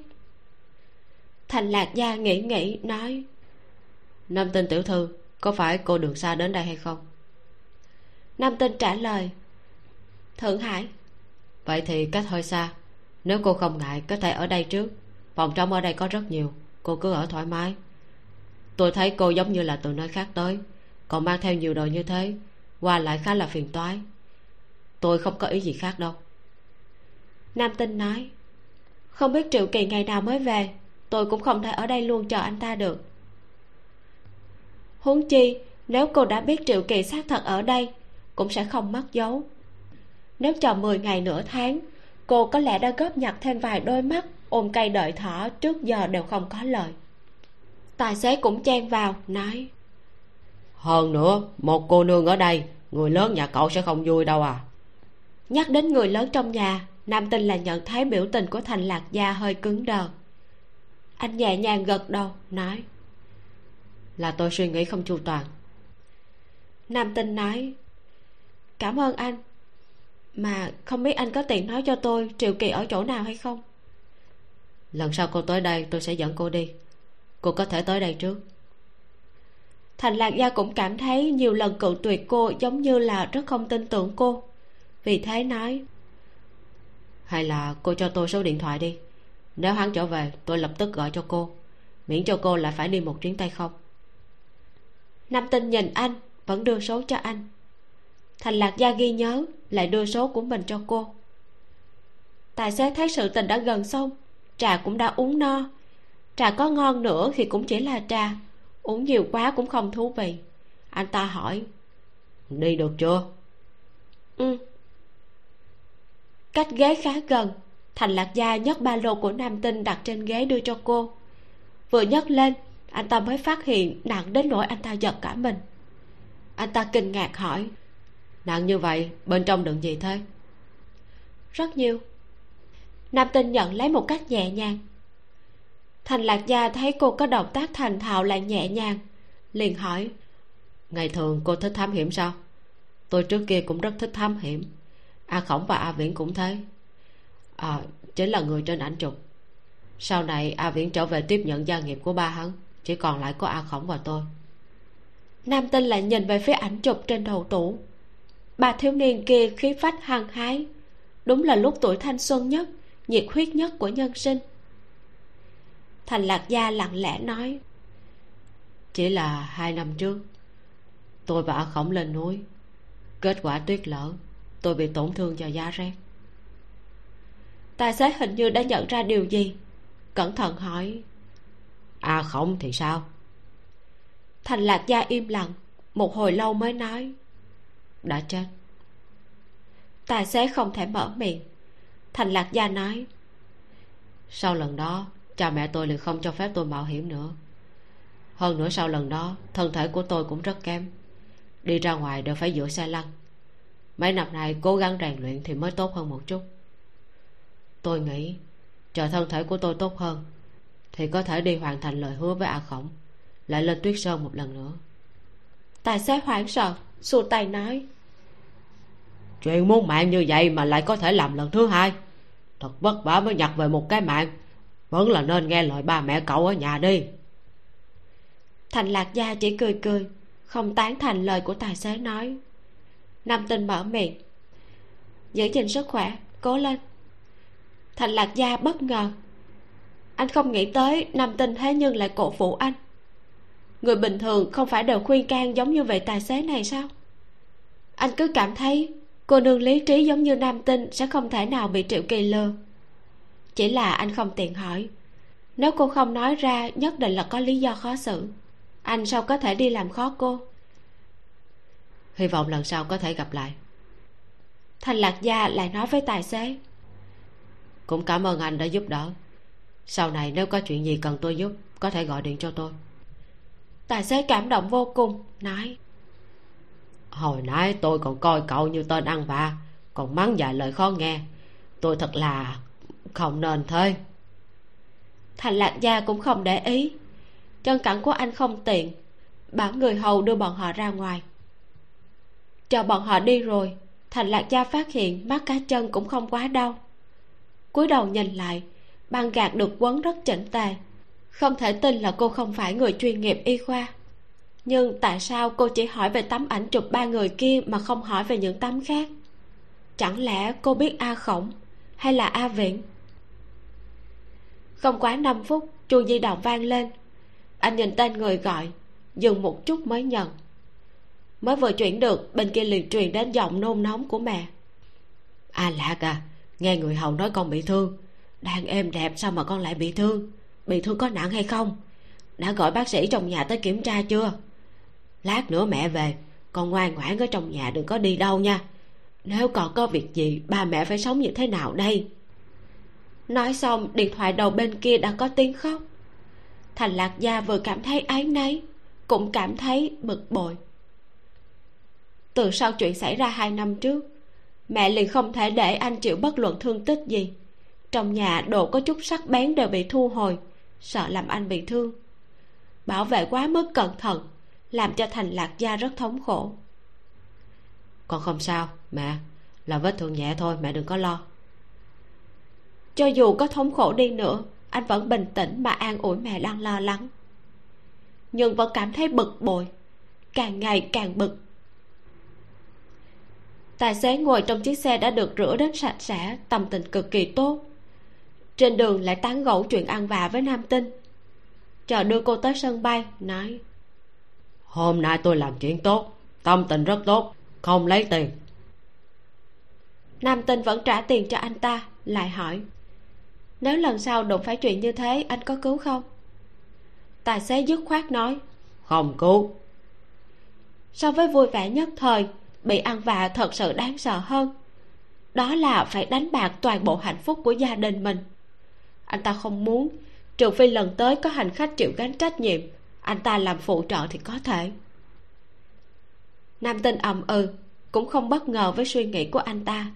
Thành lạc gia nghĩ nghĩ, nói, nam tinh tiểu thư, có phải cô đường xa đến đây hay không? Nam tinh trả lời, thượng hải. Vậy thì cách hơi xa, nếu cô không ngại có thể ở đây trước phòng trống ở đây có rất nhiều. Cô cứ ở thoải mái. Tôi thấy cô giống như là từ nơi khác tới. Còn mang theo nhiều đồ như thế, qua lại khá là phiền toái. Tôi không có ý gì khác đâu. Nam tinh nói, không biết triệu kỳ ngày nào mới về. Tôi cũng không thể ở đây luôn chờ anh ta được. Huống chi, nếu cô đã biết triệu kỳ xác thật ở đây, cũng sẽ không mất dấu. Nếu chờ 10 ngày nửa tháng, cô có lẽ đã góp nhặt thêm vài đôi mắt ôm cây đợi thỏ trước giờ đều không có lời. Tài xế cũng chen vào nói hơn nữa một cô nương ở đây người lớn nhà cậu sẽ không vui đâu à. Nhắc đến người lớn trong nhà nam tinh là nhận thấy biểu tình của thành lạc gia hơi cứng đờ. Anh nhẹ nhàng gật đầu nói là tôi suy nghĩ không chu toàn. Nam tinh nói cảm ơn anh mà không biết anh có tiện nói cho tôi triệu kỳ ở chỗ nào hay không lần sau cô tới đây tôi sẽ dẫn cô đi. Cô có thể tới đây trước. Thành lạc gia cũng cảm thấy nhiều lần cự tuyệt cô giống như là rất không tin tưởng cô. Vì thế nói hay là cô cho tôi số điện thoại đi. Nếu hắn trở về tôi lập tức gọi cho cô. Miễn cho cô lại phải đi một chuyến tay không? Nam tinh nhìn anh vẫn đưa số cho anh. Thành lạc gia ghi nhớ lại đưa số của mình cho cô. Tài xế thấy sự tình đã gần xong trà cũng đã uống no. Trà có ngon nữa thì cũng chỉ là trà. Uống nhiều quá cũng không thú vị. Anh ta hỏi. Đi được chưa? Ừ. Cách ghế khá gần. Thành lạc gia nhấc ba lô của nam tinh đặt trên ghế đưa cho cô. Vừa nhấc lên anh ta mới phát hiện nặng đến nỗi anh ta giật cả mình. Anh ta kinh ngạc hỏi. Nặng như vậy bên trong đựng gì thế? Rất nhiều nam tinh nhận lấy một cách nhẹ nhàng. Thành lạc gia thấy cô có động tác thành thạo lại nhẹ nhàng liền hỏi ngày thường cô thích thám hiểm sao? Tôi trước kia cũng rất thích thám hiểm. A khổng và a viễn cũng thế. À chính là người trên ảnh chụp. Sau này a viễn trở về tiếp nhận gia nghiệp của ba hắn chỉ còn lại có a khổng và tôi. Nam tinh lại nhìn về phía ảnh chụp trên đầu tủ. Ba thiếu niên kia khí phách hăng hái đúng là lúc tuổi thanh xuân nhất nhiệt huyết nhất của nhân sinh. Thành lạc gia lặng lẽ nói, chỉ là hai năm trước, tôi và a khổng lên núi, kết quả tuyết lở, tôi bị tổn thương do giá rét. Tài xế hình như đã nhận ra điều gì, cẩn thận hỏi a khổng thì sao? Thành lạc gia im lặng, một hồi lâu mới nói, đã chết. Tài xế không thể mở miệng thành lạc gia nói, sau lần đó, cha mẹ tôi liền không cho phép tôi mạo hiểm nữa. Hơn nữa sau lần đó, thân thể của tôi cũng rất kém. Đi ra ngoài đều phải dựa xe lăn. Mấy năm nay cố gắng rèn luyện thì mới tốt hơn một chút. Tôi nghĩ, chờ thân thể của tôi tốt hơn, thì có thể đi hoàn thành lời hứa với a khổng, lại lên tuyết sơn một lần nữa. Tài xế hoảng sợ, xua tay nói chuyện muốn mạng như vậy mà lại có thể làm lần thứ hai. Thật vất vả mới nhặt về một cái mạng. Vẫn là nên nghe lời ba mẹ cậu ở nhà đi. Thành lạc gia chỉ cười cười, không tán thành lời của tài xế nói. Nam tinh mở miệng. Giữ gìn sức khỏe, cố lên. Thành lạc gia bất ngờ. Anh không nghĩ tới nam tinh thế nhưng lại cổ vũ anh. Người bình thường không phải đều khuyên can giống như vậy tài xế này sao? Anh cứ cảm thấy cô nương lý trí giống như nam tinh sẽ không thể nào bị triệu kỳ lừa chỉ là anh không tiện hỏi. Nếu cô không nói ra nhất định là có lý do khó xử. Anh sao có thể đi làm khó cô? Hy vọng lần sau có thể gặp lại. Thành lạc gia lại nói với tài xế. Cũng cảm ơn anh đã giúp đỡ. Sau này nếu có chuyện gì cần tôi giúp có thể gọi điện cho tôi. Tài xế cảm động vô cùng nói hồi nãy tôi còn coi cậu như tên ăn vạ, còn mắng vài lời khó nghe. Tôi thật là không nên thế. Thành lạc gia cũng không để ý. Chân cẳng của anh không tiện, bảo người hầu đưa bọn họ ra ngoài. Chờ bọn họ đi rồi, thành lạc gia phát hiện mắt cá chân cũng không quá đau. Cúi đầu nhìn lại, băng gạt được quấn rất chỉnh tề. Không thể tin là cô không phải người chuyên nghiệp y khoa nhưng tại sao cô chỉ hỏi về tấm ảnh chụp ba người kia mà không hỏi về những tấm khác? Chẳng lẽ cô biết a khổng hay là a viễn không quá năm phút chuông di động vang lên. Anh nhìn tên người gọi dừng một chút mới nhận. Mới vừa chuyển được bên kia liền truyền đến giọng nôn nóng của mẹ. A à, lạc à nghe người hầu nói con bị thương. Đang êm đẹp sao mà con lại bị thương? Bị thương có nặng hay không? Đã gọi bác sĩ trong nhà tới kiểm tra chưa? Lát nữa mẹ về, con ngoan ngoãn ở trong nhà đừng có đi đâu nha. Nếu còn có việc gì, ba mẹ phải sống như thế nào đây? Nói xong, điện thoại đầu bên kia đã có tiếng khóc. Thành lạc gia vừa cảm thấy áy náy, cũng cảm thấy bực bội. Từ sau chuyện xảy ra hai năm trước, mẹ liền không thể để anh chịu bất luận thương tích gì. Trong nhà đồ có chút sắc bén đều bị thu hồi, sợ làm anh bị thương. Bảo vệ quá mức cẩn thận làm cho thành lạc gia rất thống khổ. Con không sao mẹ. Là vết thương nhẹ thôi mẹ đừng có lo. Cho dù có thống khổ đi nữa anh vẫn bình tĩnh mà an ủi mẹ đang lo lắng. Nhưng vẫn cảm thấy bực bội càng ngày càng bực. Tài xế ngồi trong chiếc xe đã được rửa đến sạch sẽ tâm tình cực kỳ tốt. Trên đường lại tán gẫu chuyện ăn vạ với nam tinh. Chờ đưa cô tới sân bay nói hôm nay tôi làm chuyện tốt tâm tình rất tốt không lấy tiền. Nam tinh vẫn trả tiền cho anh ta lại hỏi nếu lần sau đụng phải chuyện như thế anh có cứu không? Tài xế dứt khoát nói không cứu. So với vui vẻ nhất thời bị ăn vạ thật sự đáng sợ hơn. Đó là phải đánh bạc toàn bộ hạnh phúc của gia đình mình. Anh ta không muốn trừ phi lần tới có hành khách chịu gánh trách nhiệm anh ta làm phụ trợ thì có thể. Nam tinh ầm ừ cũng không bất ngờ với suy nghĩ của anh ta.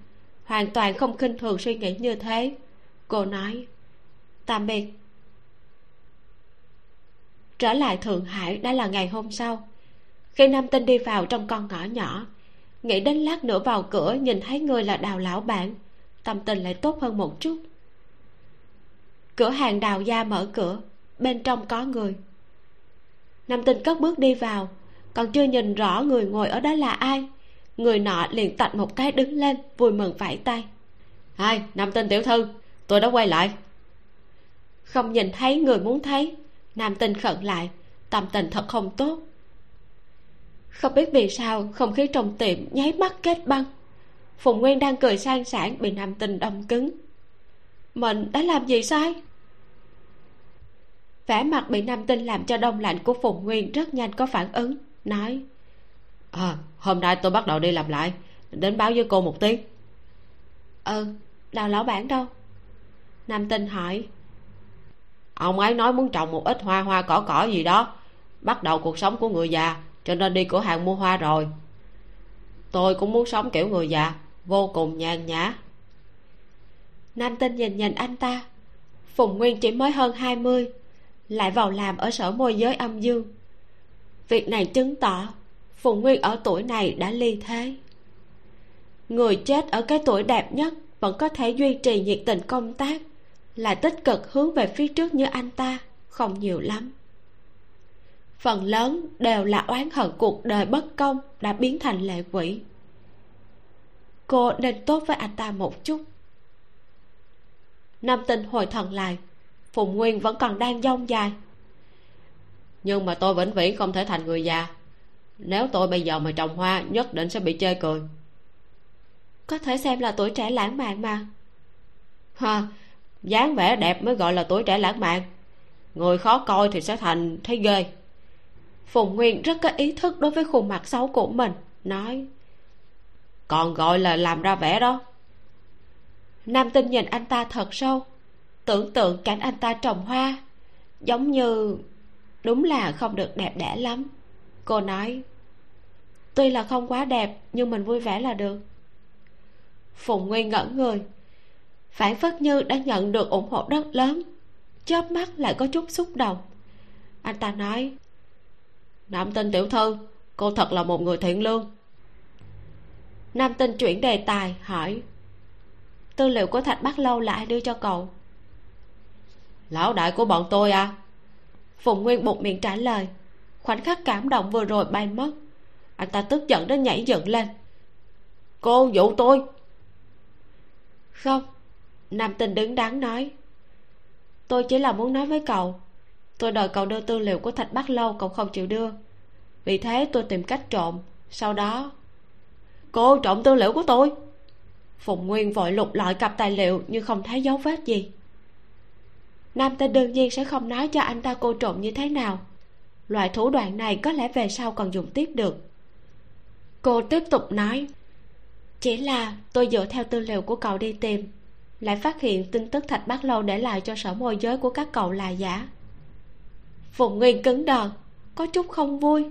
Hoàn toàn không khinh thường suy nghĩ như thế. Cô nói tạm biệt trở lại thượng hải đã là ngày hôm sau. Khi nam tinh đi vào trong con ngõ nhỏ, nghĩ đến lát nữa vào cửa nhìn thấy người là đào lão bản, tâm tình lại tốt hơn một chút. Cửa hàng đào gia mở cửa, bên trong có người nam tinh cất bước đi vào. Còn chưa nhìn rõ người ngồi ở đó là ai, người nọ liền tạch một cái đứng lên, vui mừng vẫy tay. Hai, nam tinh tiểu thư, tôi đã quay lại. Không nhìn thấy người muốn thấy, nam tinh khẩn lại, tâm tình thật không tốt. Không biết vì sao, không khí trong tiệm nháy mắt kết băng. Phùng nguyên đang cười sang sảng bị nam tinh đông cứng. Mình đã làm gì sai? Vẻ mặt bị nam tinh làm cho đông lạnh của phùng nguyên rất nhanh có phản ứng, nói à hôm nay tôi bắt đầu đi làm lại, đến báo với cô một tiếng. Ừ đào lão bản đâu? Nam tinh hỏi. Ông ấy nói muốn trồng một ít hoa hoa cỏ cỏ gì đó, bắt đầu cuộc sống của người già, cho nên đi cửa hàng mua hoa rồi. Tôi cũng muốn sống kiểu người già, vô cùng nhàn nhã. Nam tinh nhìn nhìn anh ta. Phùng nguyên chỉ mới hơn hai mươi lại vào làm ở sở môi giới âm dương. Việc này chứng tỏ phùng nguyên ở tuổi này đã ly thế. Người chết ở cái tuổi đẹp nhất vẫn có thể duy trì nhiệt tình công tác là tích cực hướng về phía trước như anh ta, không nhiều lắm. Phần lớn đều là oán hận cuộc đời bất công đã biến thành lệ quỷ. Cô nên tốt với anh ta một chút. Nam tinh hồi thần lại phùng nguyên vẫn còn đang dông dài. Nhưng mà tôi vĩnh viễn không thể thành người già. Nếu tôi bây giờ mà trồng hoa, nhất định sẽ bị chê cười. Có thể xem là tuổi trẻ lãng mạn mà. Ha, dáng vẻ đẹp mới gọi là tuổi trẻ lãng mạn. Người khó coi thì sẽ thành thấy ghê. Phùng nguyên rất có ý thức đối với khuôn mặt xấu của mình, nói, còn gọi là làm ra vẻ đó. Nam tinh nhìn anh ta thật sâu tưởng tượng cảnh anh ta trồng hoa, giống như đúng là không được đẹp đẽ lắm. Cô nói, tuy là không quá đẹp, nhưng mình vui vẻ là được. Phùng nguyên ngẩn người, phản phất như đã nhận được ủng hộ rất lớn, chớp mắt lại có chút xúc động. Anh ta nói, nam tinh tiểu thư, cô thật là một người thiện lương. Nam tinh chuyển đề tài, hỏi, tư liệu của thạch bắc lâu lại đưa cho cậu? Lão đại của bọn tôi à? Phùng nguyên bụng miệng trả lời. Khoảnh khắc cảm động vừa rồi bay mất. Anh ta tức giận đến nhảy dựng lên. Cô dụ tôi. Không, nam tinh đứng đắn nói. Tôi chỉ là muốn nói với cậu. Tôi đòi cậu đưa tư liệu của thạch bắc lâu cậu không chịu đưa. Vì thế tôi tìm cách trộm. Sau đó, cô trộm tư liệu của tôi. Phùng nguyên vội lục lọi cặp tài liệu nhưng không thấy dấu vết gì nam ta đương nhiên sẽ không nói cho anh ta cô trộm như thế nào. Loại thủ đoạn này có lẽ về sau còn dùng tiếp được. Cô tiếp tục nói, chỉ là tôi dựa theo tư liệu của cậu đi tìm, lại phát hiện tin tức thạch bát lâu để lại cho sở môi giới của các cậu là giả. Phùng nguyên cứng đờ, có chút không vui.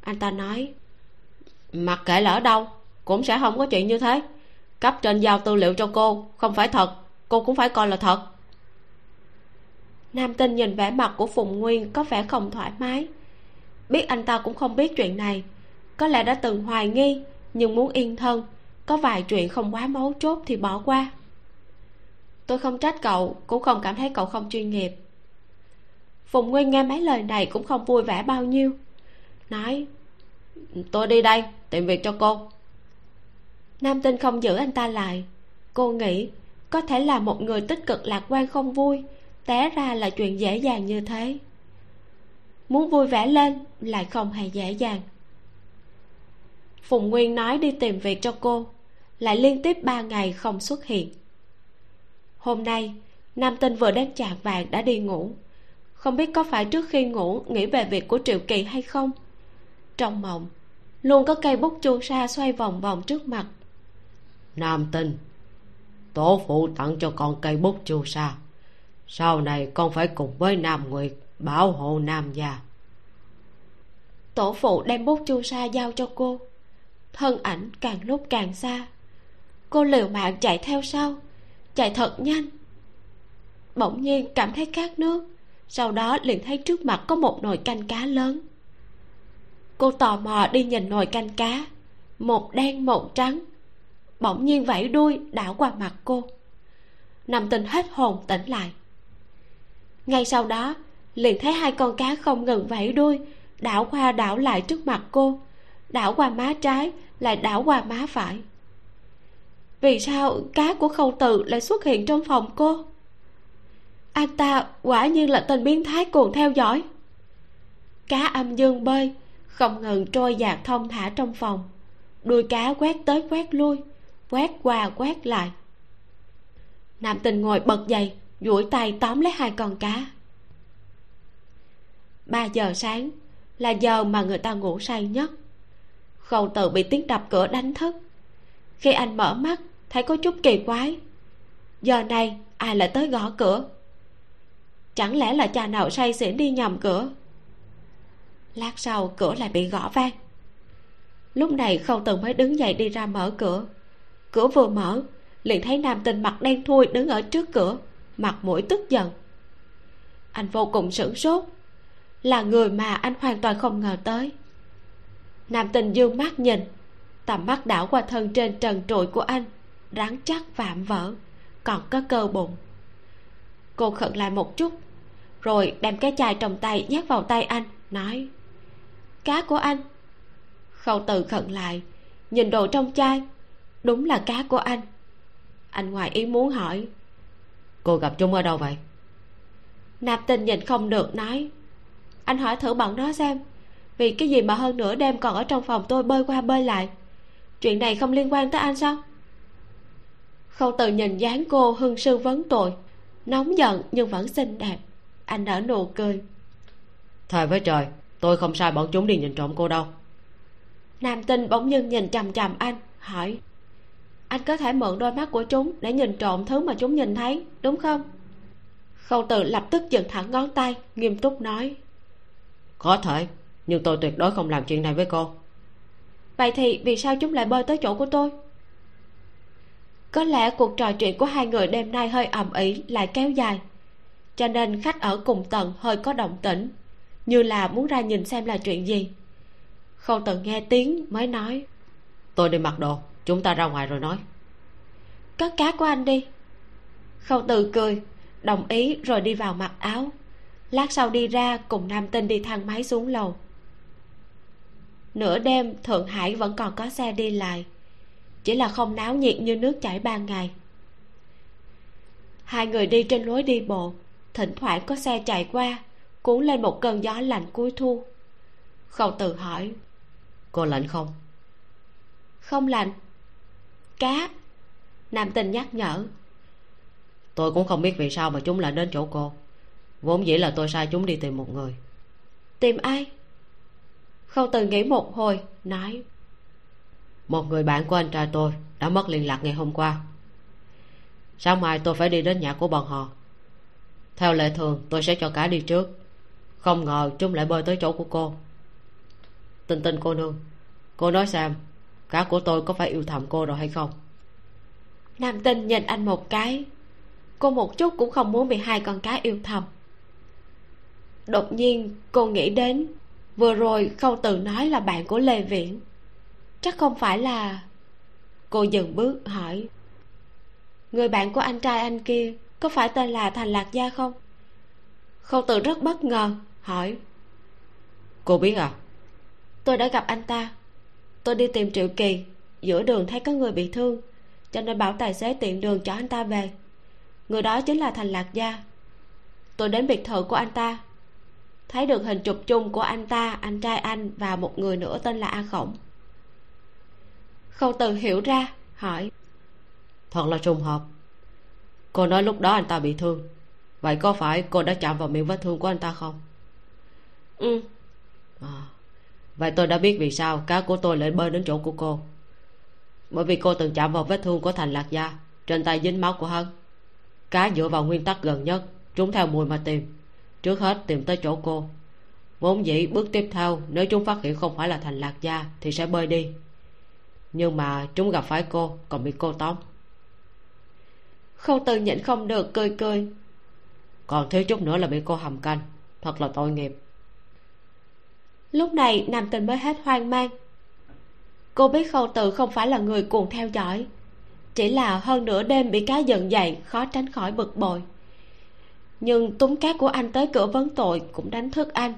Anh ta nói, mặc kệ lỡ đâu, cũng sẽ không có chuyện như thế. Cấp trên giao tư liệu cho cô, không phải thật, cô cũng phải coi là thật nam tinh nhìn vẻ mặt của phùng nguyên có vẻ không thoải mái. Biết anh ta cũng không biết chuyện này. Có lẽ đã từng hoài nghi, nhưng muốn yên thân, có vài chuyện không quá mấu chốt thì bỏ qua. Tôi không trách cậu, cũng không cảm thấy cậu không chuyên nghiệp. Phùng nguyên nghe mấy lời này cũng không vui vẻ bao nhiêu. Nói, tôi đi đây, tìm việc cho cô. Nam tinh không giữ anh ta lại. Cô nghĩ, có thể là một người tích cực lạc quan không vui té ra là chuyện dễ dàng như thế. Muốn vui vẻ lên lại không hề dễ dàng. Phùng nguyên nói đi tìm việc cho cô, lại liên tiếp ba ngày không xuất hiện. Hôm nay, nam tinh vừa đến chạng vàng đã đi ngủ. Không biết có phải trước khi ngủ nghĩ về việc của triệu kỳ hay không? Trong mộng, luôn có cây bút chu sa xoay vòng vòng trước mặt. Nam tinh, tổ phụ tặng cho con cây bút chu sa sau này con phải cùng với nam nguyệt bảo hộ nam gia. Tổ phụ đem bút chu sa giao cho cô. Thân ảnh càng lúc càng xa. Cô liều mạng chạy theo sau, chạy thật nhanh. Bỗng nhiên cảm thấy khát nước, sau đó liền thấy trước mặt có một nồi canh cá lớn. Cô tò mò đi nhìn nồi canh cá, một đen một trắng, bỗng nhiên vẫy đuôi đảo qua mặt cô. Nằm tình hết hồn tỉnh lại ngay sau đó, liền thấy hai con cá không ngừng vẫy đuôi, đảo qua đảo lại trước mặt cô, đảo qua má trái, lại đảo qua má phải. Vì sao cá của khâu tự lại xuất hiện trong phòng cô? Anh ta quả nhiên là tên biến thái cuồng theo dõi. Cá âm dương bơi, không ngừng trôi dạt thông thả trong phòng. Đuôi cá quét tới quét lui, quét qua quét lại. Nam tình ngồi bật dậy duỗi tay tóm lấy hai con cá. Ba giờ sáng là giờ mà người ta ngủ say nhất. Khâu tự bị tiếng đập cửa đánh thức. Khi anh mở mắt, thấy có chút kỳ quái. Giờ này, ai lại tới gõ cửa? Chẳng lẽ là cha nào say xỉn đi nhầm cửa? Lát sau, cửa lại bị gõ vang. Lúc này, khâu từ mới đứng dậy đi ra mở cửa. Cửa vừa mở, liền thấy nam tình mặt đen thui đứng ở trước cửa mặt mũi tức giận. Anh vô cùng sửng sốt. Là người mà anh hoàn toàn không ngờ tới. Nam tình dương mắt nhìn, tầm mắt đảo qua thân trên trần trụi của anh, rắn chắc vạm vỡ, còn có cơ bụng. Cô khẩn lại một chút, rồi đem cái chai trong tay nhét vào tay anh, nói, cá của anh. Khâu từ khẩn lại, nhìn đồ trong chai, đúng là cá của anh. Anh ngoài ý muốn hỏi cô gặp chúng ở đâu vậy? Nạp tình nhìn không được nói. Anh hỏi thử bọn nó xem vì cái gì mà hơn nửa đêm còn ở trong phòng tôi bơi qua bơi lại? Chuyện này không liên quan tới anh sao? Khâu từ nhìn dáng cô hưng sư vấn tội nóng giận nhưng vẫn xinh đẹp. Anh nở nụ cười. Thề với trời tôi không sai bọn chúng đi nhìn trộm cô đâu. Nam tinh bỗng nhiên nhìn chằm chằm anh hỏi anh có thể mượn đôi mắt của chúng để nhìn trộm thứ mà chúng nhìn thấy đúng không? Khâu từ lập tức dựng thẳng ngón tay nghiêm túc nói. Có thể nhưng tôi tuyệt đối không làm chuyện này với cô. Vậy thì vì sao chúng lại bơi tới chỗ của tôi? Có lẽ cuộc trò chuyện của hai người đêm nay hơi ầm ĩ lại kéo dài. Cho nên khách ở cùng tầng hơi có động tĩnh như là muốn ra nhìn xem là chuyện gì. Khâu tự nghe tiếng mới nói. Tôi đi mặc đồ chúng ta ra ngoài rồi nói. Cất cá của anh đi. Khâu tự cười đồng ý rồi đi vào mặc áo. Lát sau đi ra cùng nam tinh đi thang máy xuống lầu. Nửa đêm thượng hải vẫn còn có xe đi lại. Chỉ là không náo nhiệt như nước chảy ban ngày. Hai người đi trên lối đi bộ. Thỉnh thoảng có xe chạy qua cuốn lên một cơn gió lạnh cuối thu. Khâu tự hỏi cô lạnh không? Không lạnh cá. Nam tình nhắc nhở. Tôi cũng không biết vì sao mà chúng lại đến chỗ cô. Vốn dĩ là tôi sai chúng đi tìm một người. Tìm ai? Khâu từ nghĩ một hồi nói. Một người bạn của anh trai tôi đã mất liên lạc ngày hôm qua. Sáng mai tôi phải đi đến nhà của bọn họ. Theo lệ thường tôi sẽ cho cá đi trước. Không ngờ chúng lại bơi tới chỗ của cô. Tình tình cô nương cô nói xem cá của tôi có phải yêu thầm cô rồi hay không? Nam tinh nhìn anh một cái. Cô một chút cũng không muốn bị hai con cá yêu thầm. Đột nhiên cô nghĩ đến vừa rồi khâu từ nói là bạn của lê viễn. Chắc không phải là cô dừng bước hỏi. Người bạn của anh trai anh kia có phải tên là thành lạc gia không? Khâu từ rất bất ngờ hỏi. Cô biết à? Tôi đã gặp anh ta tôi đi tìm triệu kỳ giữa đường thấy có người bị thương cho nên bảo tài xế tiện đường chở anh ta về. Người đó chính là thành lạc gia. Tôi đến biệt thự của anh ta. Thấy được hình chụp chung của anh ta anh trai anh và một người nữa tên là a khổng. Khâu từ hiểu ra hỏi. Thật là trùng hợp. Cô nói lúc đó anh ta bị thương. Vậy có phải cô đã chạm vào miệng vết thương của anh ta không? Ừ. À, vậy tôi đã biết vì sao cá của tôi lại bơi đến chỗ của cô. Bởi vì cô từng chạm vào vết thương của thành lạc gia, trên tay dính máu của hắn. Cá dựa vào nguyên tắc gần nhất chúng theo mùi mà tìm. Trước hết tìm tới chỗ cô. Vốn dĩ bước tiếp theo, nếu chúng phát hiện không phải là thành lạc gia thì sẽ bơi đi. Nhưng mà chúng gặp phải cô, còn bị cô tóm. Khâu tư nhịn không được cười cười. Còn thiếu chút nữa là bị cô hầm canh, thật là tội nghiệp lúc này, nam tình mới hết hoang mang. Cô biết khâu tự không phải là người cuồng theo dõi. Chỉ là hơn nửa đêm bị cá giận dậy khó tránh khỏi bực bội. Nhưng túng cát của anh tới cửa vấn tội cũng đánh thức anh.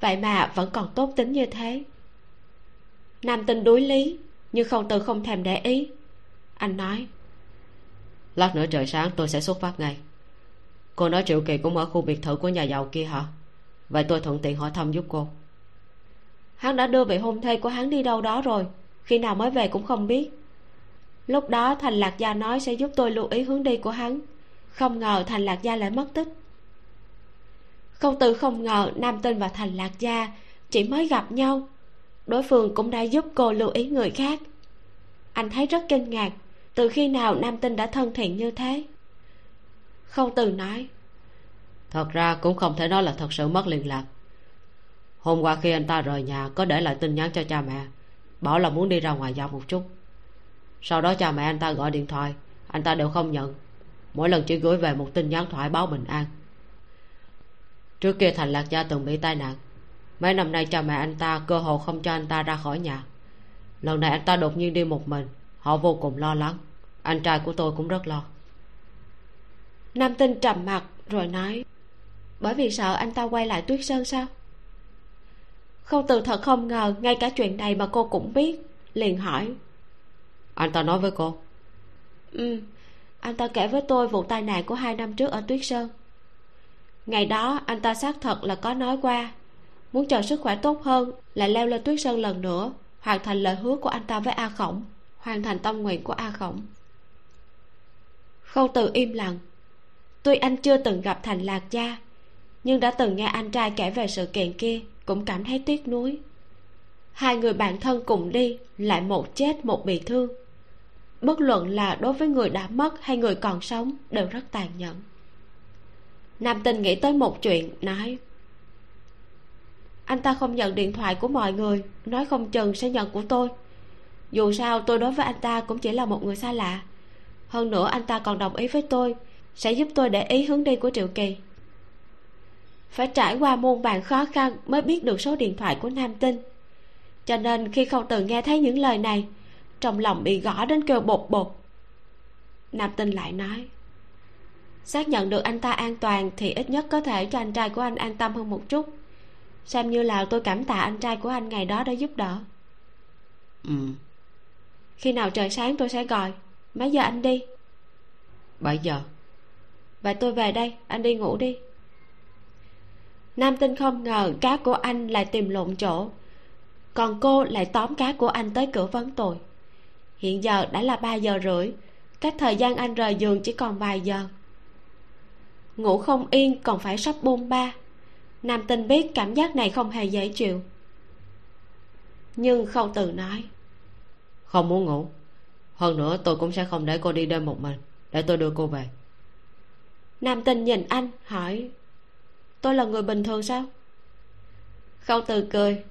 Vậy mà vẫn còn tốt tính như thế. Nam tình đối lý, nhưng khâu tự không thèm để ý. Anh nói, lát nữa trời sáng tôi sẽ xuất phát ngay. Cô nói triệu kỳ cũng ở khu biệt thự của nhà giàu kia hả? Vậy tôi thuận tiện hỏi thăm giúp cô hắn đã đưa vị hôn thê của hắn đi đâu đó rồi. Khi nào mới về cũng không biết. Lúc đó, thành lạc gia nói sẽ giúp tôi lưu ý hướng đi của hắn. Không ngờ thành lạc gia lại mất tích. Không từ không ngờ, nam tinh và thành lạc gia chỉ mới gặp nhau. Đối phương cũng đã giúp cô lưu ý người khác. Anh thấy rất kinh ngạc, từ khi nào nam tinh đã thân thiện như thế? Không từ nói, thật ra cũng không thể nói là thật sự mất liên lạc hôm qua khi anh ta rời nhà, có để lại tin nhắn cho cha mẹ. Bảo là muốn đi ra ngoài dạo một chút. Sau đó cha mẹ anh ta gọi điện thoại. Anh ta đều không nhận. Mỗi lần chỉ gửi về một tin nhắn thoại báo bình an. Trước kia thành lạc gia từng bị tai nạn. Mấy năm nay cha mẹ anh ta cơ hồ không cho anh ta ra khỏi nhà. Lần này anh ta đột nhiên đi một mình. Họ vô cùng lo lắng. Anh trai của tôi cũng rất lo. Nam tinh trầm mặt rồi nói, bởi vì sợ anh ta quay lại tuyết sơn sao? Khâu từ thật không ngờ ngay cả chuyện này mà cô cũng biết liền hỏi. Anh ta nói với cô. Ừ anh ta kể với tôi vụ tai nạn của hai năm trước ở tuyết sơn. Ngày đó anh ta xác thật là có nói qua. Muốn chờ sức khỏe tốt hơn lại leo lên tuyết sơn lần nữa hoàn thành lời hứa của anh ta với a khổng hoàn thành tâm nguyện của a khổng. Khâu từ im lặng. Tuy anh chưa từng gặp thành lạc gia nhưng đã từng nghe anh trai kể về sự kiện kia, cũng cảm thấy tiếc nuối. Hai người bạn thân cùng đi, lại một chết, một bị thương. Bất luận là đối với người đã mất hay người còn sống, đều rất tàn nhẫn. Nam tinh nghĩ tới một chuyện, nói, anh ta không nhận điện thoại của mọi người, nói không chừng sẽ nhận của tôi. Dù sao, tôi đối với anh ta cũng chỉ là một người xa lạ. Hơn nữa, anh ta còn đồng ý với tôi, sẽ giúp tôi để ý hướng đi của triệu kỳ phải trải qua muôn vàn khó khăn mới biết được số điện thoại của nam tinh. Cho nên khi không từng nghe thấy những lời này trong lòng bị gõ đến kêu bột bột. Nam tinh lại nói xác nhận được anh ta an toàn thì ít nhất có thể cho anh trai của anh an tâm hơn một chút. Xem như là tôi cảm tạ anh trai của anh ngày đó đã giúp đỡ. Ừ. Khi nào trời sáng tôi sẽ gọi. Mấy giờ anh đi? Bảy giờ. Vậy tôi về đây anh đi ngủ đi nam tinh không ngờ cá của anh lại tìm lộn chỗ. Còn cô lại tóm cá của anh tới cửa vấn tội. Hiện giờ đã là ba giờ rưỡi. Cách thời gian anh rời giường chỉ còn vài giờ. Ngủ không yên còn phải sắp buông ba. Nam tinh biết cảm giác này không hề dễ chịu. Nhưng không từ nói không muốn ngủ. Hơn nữa tôi cũng sẽ không để cô đi đêm một mình. Để tôi đưa cô về. Nam tinh nhìn anh hỏi tôi là người bình thường sao? Khâu từ cười.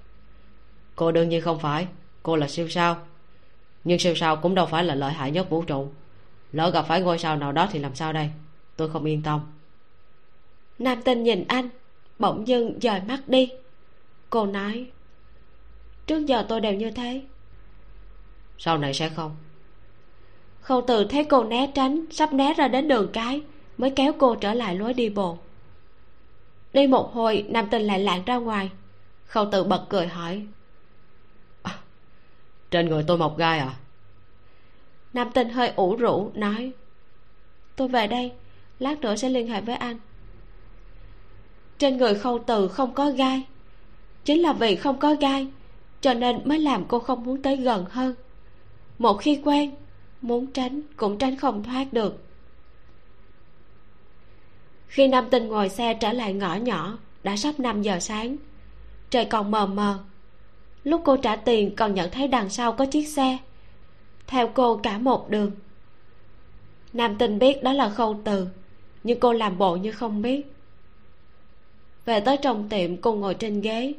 Cô đương nhiên không phải. Cô là siêu sao. Nhưng siêu sao cũng đâu phải là lợi hại nhất vũ trụ. Lỡ gặp phải ngôi sao nào đó thì làm sao đây? Tôi không yên tâm. Nam tinh nhìn anh bỗng dưng dời mắt đi. Cô nói trước giờ tôi đều như thế. Sau này sẽ không. Khâu từ thấy cô né tránh sắp né ra đến đường cái mới kéo cô trở lại lối đi bộ đi một hồi nam tinh lại lạng ra ngoài. Khâu từ bật cười hỏi. À, trên người tôi mọc gai à? Nam tinh hơi ủ rũ nói. Tôi về đây lát nữa sẽ liên hệ với anh. Trên người khâu từ không có gai. Chính là vì không có gai cho nên mới làm cô không muốn tới gần hơn. Một khi quen muốn tránh cũng tránh không thoát được khi nam tinh ngồi xe trở lại ngõ nhỏ, đã sắp năm giờ sáng. Trời còn mờ mờ. Lúc cô trả tiền, còn nhận thấy đằng sau có chiếc xe. Theo cô cả một đường. Nam tinh biết đó là khâu từ, nhưng cô làm bộ như không biết. Về tới trong tiệm, cô ngồi trên ghế.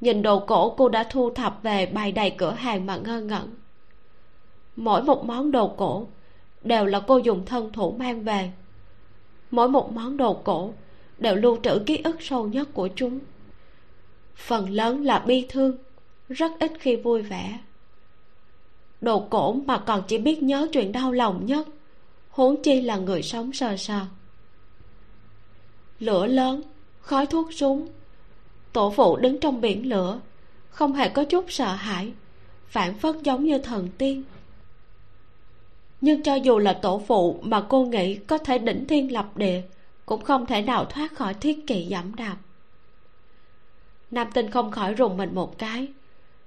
Nhìn đồ cổ, cô đã thu thập về bày đầy cửa hàng mà ngơ ngẩn. Mỗi một món đồ cổ đều là cô dùng thân thủ mang về mỗi một món đồ cổ đều lưu trữ ký ức sâu nhất của chúng. Phần lớn là bi thương, rất ít khi vui vẻ. Đồ cổ mà còn chỉ biết nhớ chuyện đau lòng nhất, huống chi là người sống sờ sờ. Lửa lớn, khói thuốc súng, tổ phụ đứng trong biển lửa, không hề có chút sợ hãi, phản phất giống như thần tiên nhưng cho dù là tổ phụ mà cô nghĩ có thể đỉnh thiên lập địa, cũng không thể nào thoát khỏi thiết kỵ giảm đạp. Nam tinh không khỏi rùng mình một cái,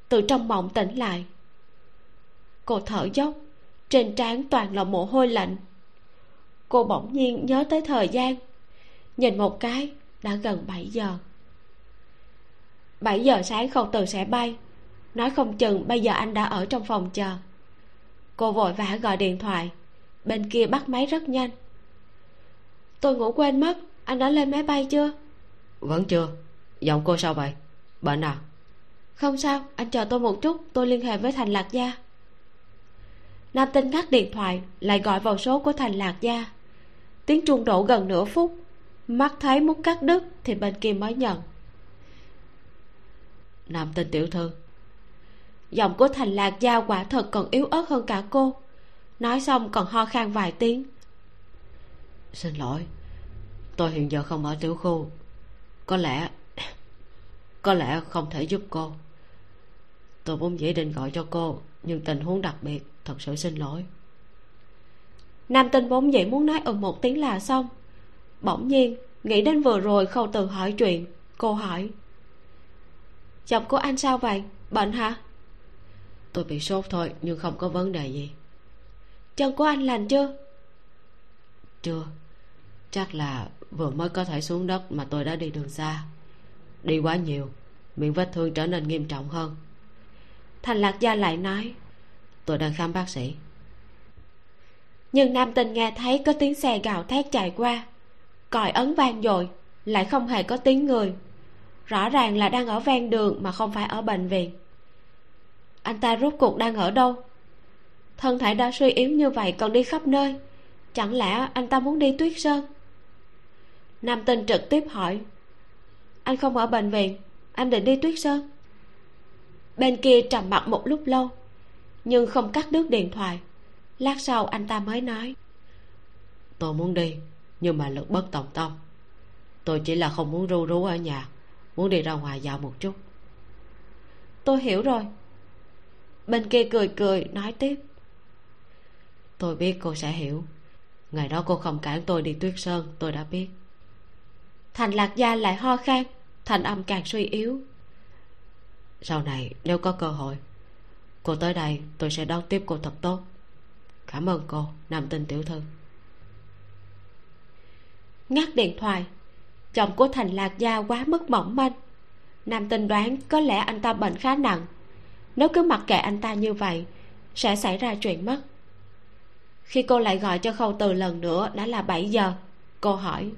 từ trong mộng tỉnh lại. Cô thở dốc, trên trán toàn là mồ hôi lạnh. Cô bỗng nhiên nhớ tới thời gian, nhìn một cái, đã gần 7 giờ. 7 giờ sáng khâu từ sẽ bay, nói không chừng bây giờ anh đã ở trong phòng chờ cô vội vã gọi điện thoại. Bên kia bắt máy rất nhanh. Tôi ngủ quên mất anh đã lên máy bay chưa? Vẫn chưa. Giọng cô sao vậy? Bệnh à? Không sao anh chờ tôi một chút tôi liên hệ với thành lạc gia. Nam tinh ngắt điện thoại lại gọi vào số của thành lạc gia. Tiếng chuông đổ gần nửa phút. Mắt thấy muốn cắt đứt thì bên kia mới nhận. Nam tinh tiểu thư giọng của thành lạc gia quả thật còn yếu ớt hơn cả cô. Nói xong còn ho khan vài tiếng. Xin lỗi tôi hiện giờ không ở tiểu khu. Có lẽ có lẽ không thể giúp cô. Tôi vốn dĩ định gọi cho cô nhưng tình huống đặc biệt thật sự xin lỗi. Nam tinh vốn dĩ muốn nói ừ một tiếng là xong. Bỗng nhiên nghĩ đến vừa rồi khâu từ hỏi chuyện cô hỏi. Chồng của anh sao vậy? Bệnh hả tôi bị sốt thôi, nhưng không có vấn đề gì. Chân của anh lành chưa? Chưa. Chắc là vừa mới có thể xuống đất mà tôi đã đi đường xa. Đi quá nhiều, miệng vết thương trở nên nghiêm trọng hơn. Thành lạc gia lại nói, tôi đang khám bác sĩ. Nhưng nam tình nghe thấy có tiếng xe gào thét chạy qua. Còi ấn vang dội, lại không hề có tiếng người. Rõ ràng là đang ở ven đường mà không phải ở bệnh viện anh ta rốt cuộc đang ở đâu? Thân thể đã suy yếu như vậy còn đi khắp nơi. Chẳng lẽ anh ta muốn đi tuyết sơn? Nam tinh trực tiếp hỏi. Anh không ở bệnh viện anh định đi tuyết sơn. Bên kia trầm mặc một lúc lâu nhưng không cắt đứt điện thoại. Lát sau anh ta mới nói. Tôi muốn đi nhưng mà lực bất tòng tâm. Tôi chỉ là không muốn ru rú ở nhà muốn đi ra ngoài dạo một chút. Tôi hiểu rồi bên kia cười cười, nói tiếp. Tôi biết cô sẽ hiểu. Ngày đó cô không cản tôi đi tuyết sơn, tôi đã biết. Thành lạc gia lại ho khan, thành âm càng suy yếu. Sau này, nếu có cơ hội, cô tới đây, tôi sẽ đón tiếp cô thật tốt. Cảm ơn cô, nam tinh tiểu thư. Ngắt điện thoại. Chồng của thành lạc gia quá mức mỏng manh. Nam tinh đoán có lẽ anh ta bệnh khá nặng nếu cứ mặc kệ anh ta như vậy sẽ xảy ra chuyện mất. Khi cô lại gọi cho khâu từ lần nữa đã là 7 giờ cô hỏi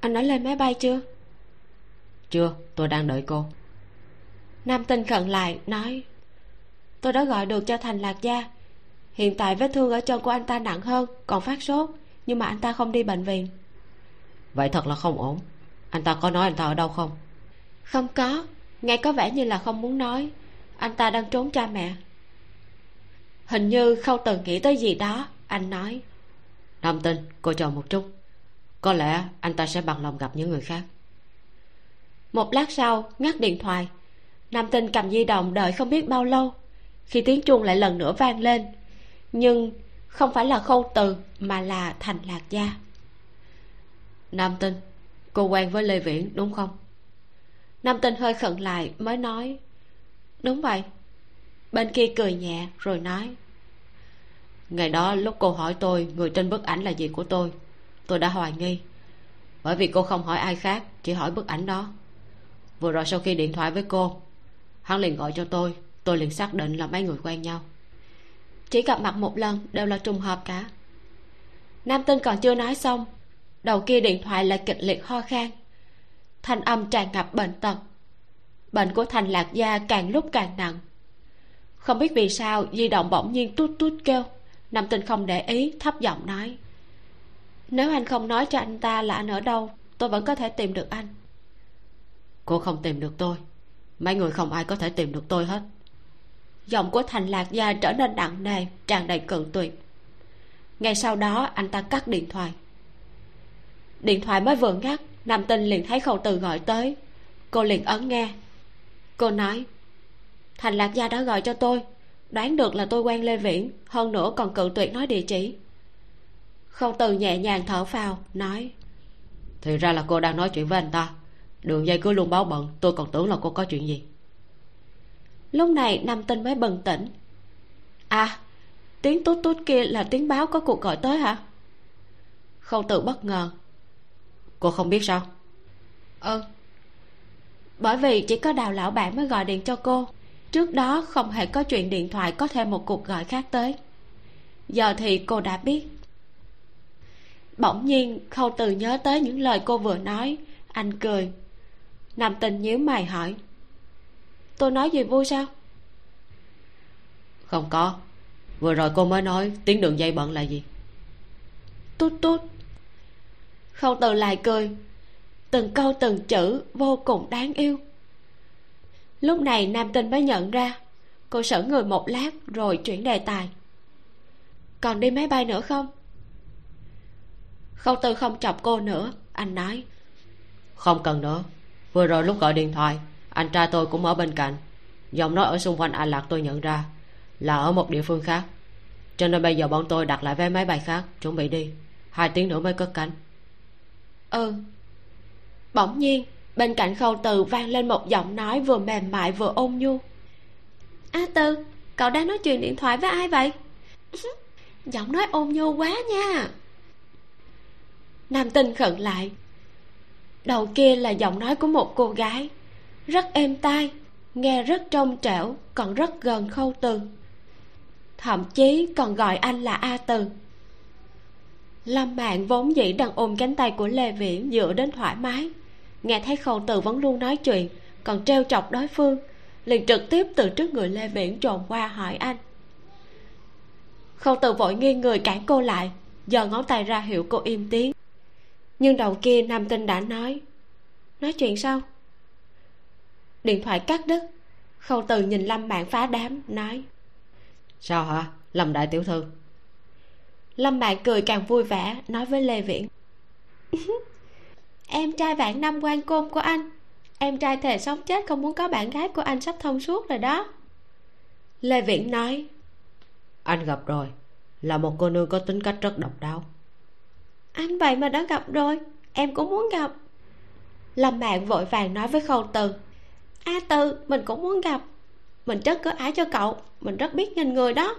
anh nói lên máy bay chưa? Chưa tôi đang đợi cô. Nam tinh khẩn lại nói tôi đã gọi được cho thành lạc gia. Hiện tại vết thương ở chân của anh ta nặng hơn còn phát sốt nhưng mà anh ta không đi bệnh viện. Vậy thật là không ổn. Anh ta có nói anh ta ở đâu không? Không có nghe có vẻ như là không muốn nói anh ta đang trốn cha mẹ. Hình như khâu từng nghĩ tới gì đó anh nói. Nam tinh cô chờ một chút. Có lẽ anh ta sẽ bằng lòng gặp những người khác. Một lát sau ngắt điện thoại. Nam tinh cầm di động đợi không biết bao lâu. Khi tiếng chuông lại lần nữa vang lên. Nhưng không phải là khâu từ mà là thành lạc gia. Nam tinh cô quen với lê viễn đúng không? Nam tinh hơi khẩn lại mới nói đúng vậy. Bên kia cười nhẹ rồi nói, ngày đó lúc cô hỏi tôi người trên bức ảnh là gì của tôi tôi đã hoài nghi. Bởi vì cô không hỏi ai khác, chỉ hỏi bức ảnh đó. Vừa rồi sau khi điện thoại với cô, hắn liền gọi cho tôi tôi liền xác định là mấy người quen nhau. Chỉ gặp mặt một lần đều là trùng hợp cả. Nam tinh còn chưa nói xong, đầu kia điện thoại lại kịch liệt ho khan, thanh âm tràn ngập bệnh tật bệnh của thành lạc gia càng lúc càng nặng. Không biết vì sao di động bỗng nhiên tút tút kêu. Nam tinh không để ý thấp giọng nói. Nếu anh không nói cho anh ta là anh ở đâu tôi vẫn có thể tìm được anh. Cô không tìm được tôi. Mấy người không ai có thể tìm được tôi hết. Giọng của thành lạc gia trở nên nặng nề tràn đầy cự tuyệt. Ngay sau đó anh ta cắt điện thoại. Điện thoại mới vừa ngắt nam tinh liền thấy khẩu từ gọi tới. Cô liền ấn nghe cô nói thành lạc gia đã gọi cho tôi đoán được là tôi quen lê viễn hơn nữa còn cự tuyệt nói địa chỉ. Khâu từ nhẹ nhàng thở phào nói thì ra là cô đang nói chuyện với anh ta. Đường dây cứ luôn báo bận tôi còn tưởng là cô có chuyện gì. Lúc này nam tinh mới bừng tỉnh. À tiếng tút tút kia là tiếng báo có cuộc gọi tới hả? Khâu tự bất ngờ. Cô không biết sao? Ừ bởi vì chỉ có đào lão bản mới gọi điện cho cô. Trước đó không hề có chuyện điện thoại có thêm một cuộc gọi khác tới. Giờ thì cô đã biết. Bỗng nhiên khâu từ nhớ tới những lời cô vừa nói. Anh cười. Nam tình nhíu mày hỏi. Tôi nói gì vui sao? Không có. Vừa rồi cô mới nói tiếng đường dây bận là gì? Tút tút. Khâu từ lại cười từng câu từng chữ vô cùng đáng yêu. Lúc này nam tinh mới nhận ra cô sững người một lát rồi chuyển đề tài. Còn đi máy bay nữa không? Khâu từ không chọc cô nữa anh nói. Không cần nữa vừa rồi lúc gọi điện thoại anh trai tôi cũng ở bên cạnh. Giọng nói ở xung quanh anh lạc tôi nhận ra là ở một địa phương khác. Cho nên bây giờ bọn tôi đặt lại vé máy bay khác chuẩn bị đi. Hai tiếng nữa mới cất cánh. Ừ bỗng nhiên bên cạnh khâu từ vang lên một giọng nói vừa mềm mại vừa ôn nhu. A à, từ cậu đang nói chuyện điện thoại với ai vậy? *laughs* Giọng nói ôn nhu quá nha. Nam tinh khẩn lại. Đầu kia là giọng nói của một cô gái. Rất êm tai nghe rất trong trẻo còn rất gần khâu từ. Thậm chí còn gọi anh là a từ lâm mạng vốn dĩ đang ôm cánh tay của lê viễn dựa đến thoải mái nghe thấy khâu từ vẫn luôn nói chuyện còn trêu chọc đối phương liền trực tiếp từ trước người lê viễn trồn qua hỏi anh. Khâu từ vội nghiêng người cản cô lại giờ ngón tay ra hiệu cô im tiếng. Nhưng đầu kia nam tinh đã nói nói chuyện sao? Điện thoại cắt đứt khâu từ nhìn lâm mạng phá đám nói sao hả? Lâm đại tiểu thư. Lâm mạng cười càng vui vẻ nói với lê viễn *laughs* em trai vạn năm quan côn của anh. Em trai thề sống chết không muốn có bạn gái của anh sắp thông suốt rồi đó. Lê viễn nói anh gặp rồi là một cô nương có tính cách rất độc đáo. Anh vậy mà đã gặp rồi em cũng muốn gặp. Lâm mạng vội vàng nói với khâu từ a à, từ mình cũng muốn gặp. Mình rất có ái cho cậu mình rất biết nhìn người đó.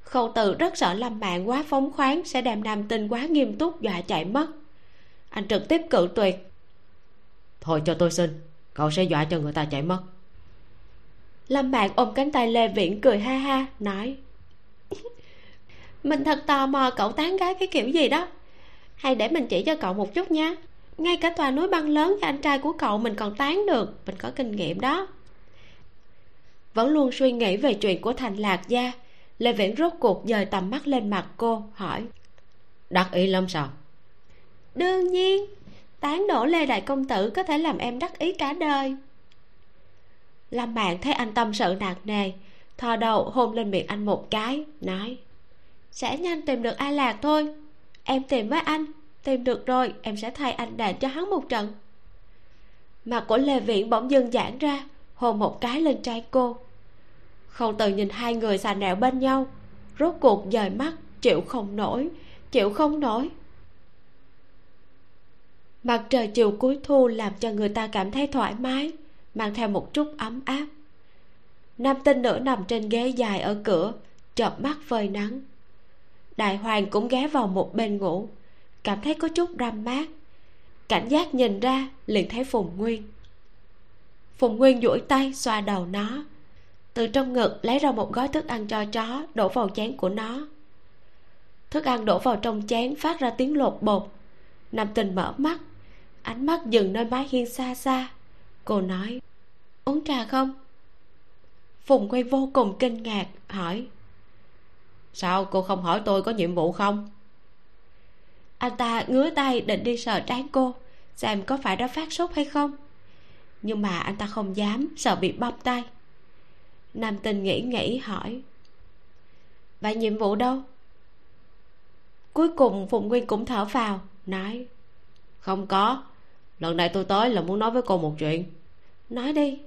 Khâu từ rất sợ lâm mạng quá phóng khoáng sẽ đem nam tinh quá nghiêm túc dọa chạy mất anh trực tiếp cự tuyệt. Thôi cho tôi xin cậu sẽ dọa cho người ta chạy mất. Lâm mạng ôm cánh tay lê viễn cười ha ha nói. Mình thật tò mò cậu tán gái cái kiểu gì đó. Hay để mình chỉ cho cậu một chút nha ngay cả tòa núi băng lớn cho anh trai của cậu mình còn tán được mình có kinh nghiệm đó. Vẫn luôn suy nghĩ về chuyện của thành lạc gia lê viễn rốt cuộc dời tầm mắt lên mặt cô hỏi. Đắc ý lắm sao đương nhiên, tán đổ lê đại công tử có thể làm em đắc ý cả đời. Lâm bạn thấy anh tâm sự nặng nề, thò đầu hôn lên miệng anh một cái, nói, sẽ nhanh tìm được ai lạc thôi. Em tìm với anh, tìm được rồi em sẽ thay anh đền cho hắn một trận. Mặt của lê viễn bỗng dưng giãn ra, hôn một cái lên trai cô. Không từ nhìn hai người xà nẹo bên nhau, rốt cuộc dời mắt, chịu không nổi, chịu không nổi mặt trời chiều cuối thu làm cho người ta cảm thấy thoải mái, mang theo một chút ấm áp. Nam tinh nữ nằm trên ghế dài ở cửa, chợp mắt phơi nắng. Đại hoàng cũng ghé vào một bên ngủ, cảm thấy có chút râm mát. Cảnh giác nhìn ra, liền thấy phùng nguyên. Phùng nguyên duỗi tay xoa đầu nó, từ trong ngực lấy ra một gói thức ăn cho chó, đổ vào chén của nó. Thức ăn đổ vào trong chén phát ra tiếng lột bột. Nam tình mở mắt ánh mắt dừng nơi mái hiên xa xa. Cô nói, uống trà không? Phùng quay vô cùng kinh ngạc, hỏi, sao cô không hỏi tôi có nhiệm vụ không? Anh ta ngứa tay định đi sờ trán cô, xem có phải đã phát sốt hay không. Nhưng mà anh ta không dám, sợ bị băm tay. Nam tình nghĩ nghĩ, hỏi, vậy nhiệm vụ đâu? Cuối cùng phùng nguyên cũng thở vào, nói, không có lần này tôi tới là muốn nói với cô một chuyện. Nói đi.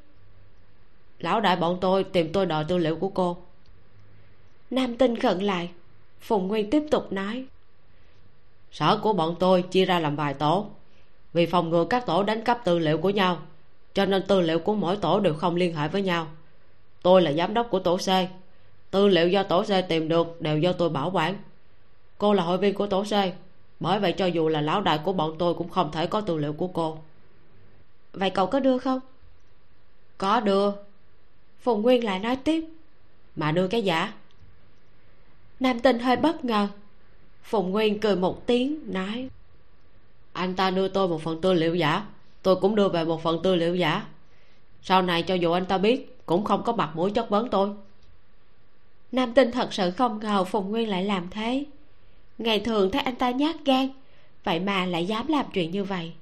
Lão đại bọn tôi tìm tôi đòi tư liệu của cô. Nam tinh khẩn lại. Phùng nguyên tiếp tục nói. Sở của bọn tôi chia ra làm vài tổ. Vì phòng ngừa các tổ đánh cắp tư liệu của nhau, cho nên tư liệu của mỗi tổ đều không liên hệ với nhau. Tôi là giám đốc của tổ c. Tư liệu do tổ c tìm được đều do tôi bảo quản. Cô là hội viên của tổ c bởi vậy cho dù là lão đại của bọn tôi cũng không thể có tư liệu của cô. Vậy cậu có đưa không? Có đưa. Phùng nguyên lại nói tiếp. Mà đưa cái giả. Nam tinh hơi bất ngờ. Phùng nguyên cười một tiếng nói. Anh ta đưa tôi một phần tư liệu giả. Tôi cũng đưa về một phần tư liệu giả. Sau này cho dù anh ta biết cũng không có mặt mũi chất vấn tôi. Nam tinh thật sự không ngờ phùng nguyên lại làm thế ngày thường thấy anh ta nhát gan, vậy mà lại dám làm chuyện như vậy.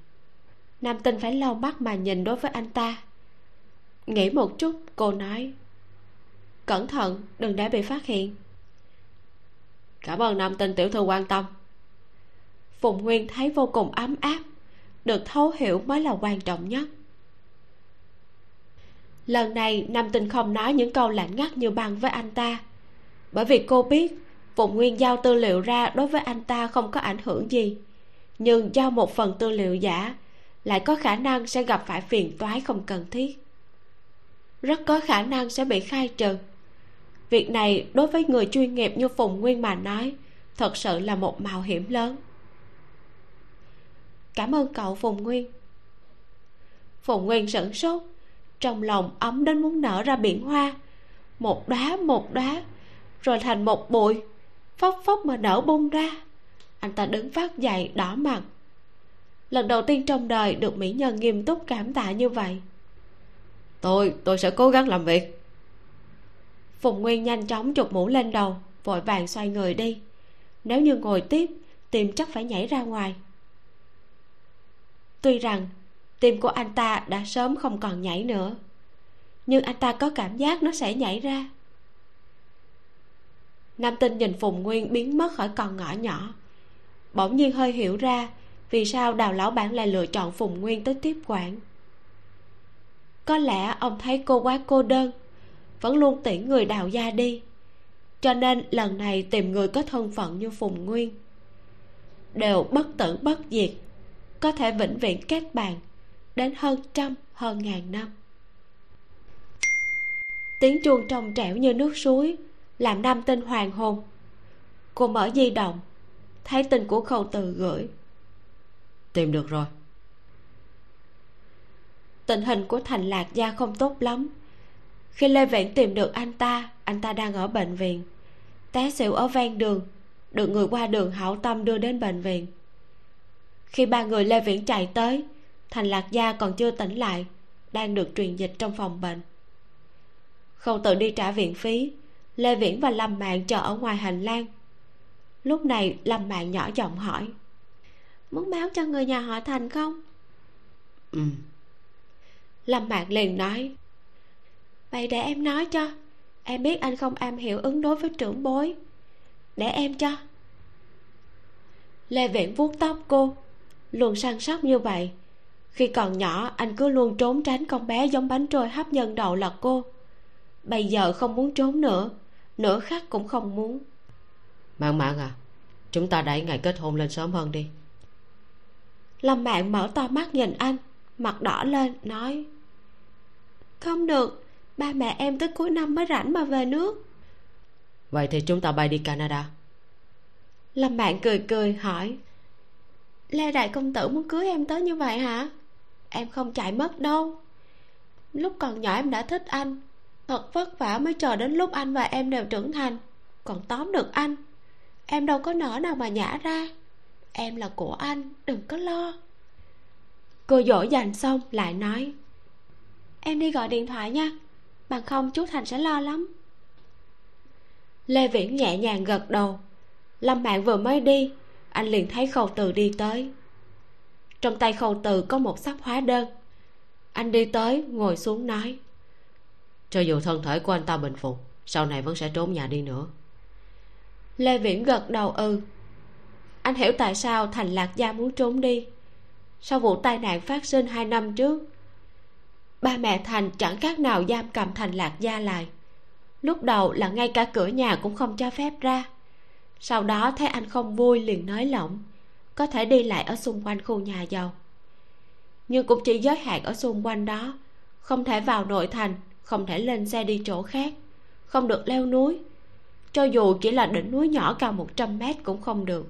Nam tinh phải lau mắt mà nhìn đối với anh ta. Nghĩ một chút, cô nói, cẩn thận, đừng để bị phát hiện. Cảm ơn nam tinh tiểu thư quan tâm. Phùng nguyên thấy vô cùng ấm áp, được thấu hiểu mới là quan trọng nhất. Lần này, nam tinh không nói những câu lạnh ngắt như băng với anh ta, bởi vì cô biết phùng nguyên giao tư liệu ra đối với anh ta không có ảnh hưởng gì. Nhưng giao một phần tư liệu giả, lại có khả năng sẽ gặp phải phiền toái không cần thiết. Rất có khả năng sẽ bị khai trừ. Việc này đối với người chuyên nghiệp như phùng nguyên mà nói, thật sự là một mạo hiểm lớn. Cảm ơn cậu phùng nguyên. Phùng nguyên sửng sốt, trong lòng ấm đến muốn nở ra biển hoa. Một đóa một đóa, rồi thành một bụi phốc phốc mà nở bung ra. Anh ta đứng phát dậy, đỏ mặt. Lần đầu tiên trong đời được mỹ nhân nghiêm túc cảm tạ như vậy. Tôi tôi sẽ cố gắng làm việc. Phùng nguyên nhanh chóng chụp mũ lên đầu, vội vàng xoay người đi. Nếu như ngồi tiếp tim chắc phải nhảy ra ngoài. Tuy rằng, tim của anh ta đã sớm không còn nhảy nữa, nhưng anh ta có cảm giác nó sẽ nhảy ra nam tinh nhìn phùng nguyên biến mất khỏi con ngõ nhỏ. Bỗng nhiên hơi hiểu ra vì sao đào lão bản lại lựa chọn phùng nguyên tới tiếp quản. Có lẽ ông thấy cô quá cô đơn, vẫn luôn tiễn người đào gia đi, cho nên lần này tìm người có thân phận như phùng nguyên đều bất tử bất diệt, có thể vĩnh viễn kết bàn đến hơn trăm, hơn ngàn năm. Tiếng chuông trong trẻo như nước suối làm nam tinh hoàng hôn. Cô mở di động thấy tin của khâu từ gửi. Tìm được rồi. Tình hình của thành lạc gia không tốt lắm. Khi lê viễn tìm được anh ta anh ta đang ở bệnh viện. Té xỉu ở ven đường được người qua đường hảo tâm đưa đến bệnh viện. Khi ba người lê viễn chạy tới thành lạc gia còn chưa tỉnh lại đang được truyền dịch trong phòng bệnh. Khâu tự đi trả viện phí lê viễn và lâm mạng chờ ở ngoài hành lang. Lúc này lâm mạng nhỏ giọng hỏi muốn báo cho người nhà họ thành không? Ừ. Lâm mạng liền nói vậy để em nói cho. Em biết anh không am hiểu ứng đối với trưởng bối. Để em cho. Lê viễn vuốt tóc cô luôn săn sóc như vậy. Khi còn nhỏ anh cứ luôn trốn tránh con bé giống bánh trôi hấp nhân đậu lật cô. Bây giờ không muốn trốn nữa nửa khắc cũng không muốn. Mạng mạng à? Chúng ta đẩy ngày kết hôn lên sớm hơn đi. Lâm mạng mở to mắt nhìn anh mặt đỏ lên nói không được ba mẹ em tới cuối năm mới rảnh mà về nước. Vậy thì chúng ta bay đi canada. Lâm mạng cười cười hỏi lê đại công tử muốn cưới em tới như vậy hả? Em không chạy mất đâu. Lúc còn nhỏ em đã thích anh thật vất vả mới chờ đến lúc anh và em đều trưởng thành. Còn tóm được anh, em đâu có nỡ nào mà nhả ra. Em là của anh, đừng có lo. Cô dỗ dành xong lại nói, em đi gọi điện thoại nha, bằng không chú thành sẽ lo lắm. Lê viễn nhẹ nhàng gật đầu. Lâm mạng vừa mới đi, anh liền thấy khâu từ đi tới. Trong tay khâu từ có một sắp hóa đơn. Anh đi tới, ngồi xuống nói cho dù thân thể của anh ta bình phục, sau này vẫn sẽ trốn nhà đi nữa. Lê viễn gật đầu ừ. Anh hiểu tại sao thành lạc gia muốn trốn đi. Sau vụ tai nạn phát sinh hai năm trước, ba mẹ thành chẳng khác nào giam cầm thành lạc gia lại. Lúc đầu là ngay cả cửa nhà cũng không cho phép ra. Sau đó thấy anh không vui liền nói lỏng, có thể đi lại ở xung quanh khu nhà giàu. Nhưng cũng chỉ giới hạn ở xung quanh đó, không thể vào nội thành không thể lên xe đi chỗ khác, không được leo núi. Cho dù chỉ là đỉnh núi nhỏ cao 100 mét cũng không được.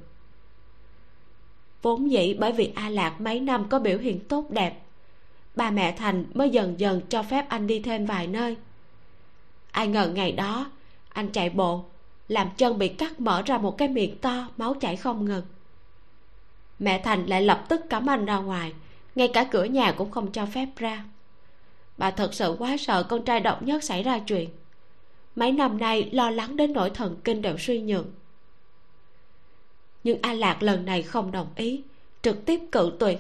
Vốn dĩ bởi vì a lạc mấy năm có biểu hiện tốt đẹp, ba mẹ thành mới dần dần cho phép anh đi thêm vài nơi. Ai ngờ ngày đó, anh chạy bộ, làm chân bị cắt mở ra một cái miệng to, máu chảy không ngừng. Mẹ thành lại lập tức cấm anh ra ngoài, ngay cả cửa nhà cũng không cho phép ra bà thật sự quá sợ con trai độc nhất xảy ra chuyện. Mấy năm nay lo lắng đến nỗi thần kinh đều suy nhược. Nhưng a lạc lần này không đồng ý, trực tiếp cự tuyệt.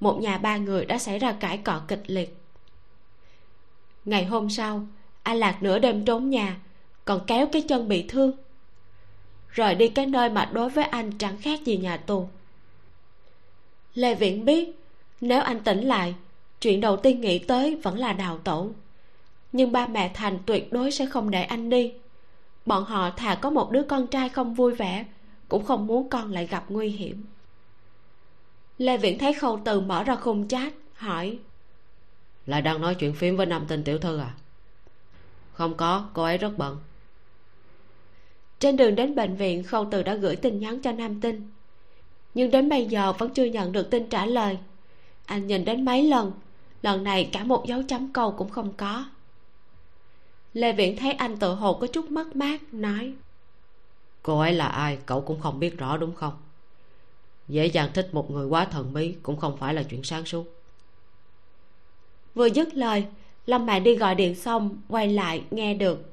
Một nhà ba người đã xảy ra cãi cọ kịch liệt. Ngày hôm sau, a lạc nửa đêm trốn nhà, còn kéo cái chân bị thương. Rời đi cái nơi mà đối với anh chẳng khác gì nhà tù. Lê viễn biết, nếu anh tỉnh lại chuyện đầu tiên nghĩ tới vẫn là đào tẩu. Nhưng ba mẹ thành tuyệt đối sẽ không để anh đi. Bọn họ thà có một đứa con trai không vui vẻ cũng không muốn con lại gặp nguy hiểm. Lê viễn thấy khâu từ mở ra khung chat hỏi lại đang nói chuyện phím với nam tinh tiểu thư à? Không có cô ấy rất bận. Trên đường đến bệnh viện khâu từ đã gửi tin nhắn cho nam tinh. Nhưng đến bây giờ vẫn chưa nhận được tin trả lời. Anh nhìn đến mấy lần lần này cả một dấu chấm câu cũng không có. Lê viễn thấy anh tự hồ có chút mất mát nói cô ấy là ai? Cậu cũng không biết rõ đúng không? Dễ dàng thích một người quá thần bí cũng không phải là chuyện sáng suốt. Vừa dứt lời lâm mạn đi gọi điện xong quay lại nghe được.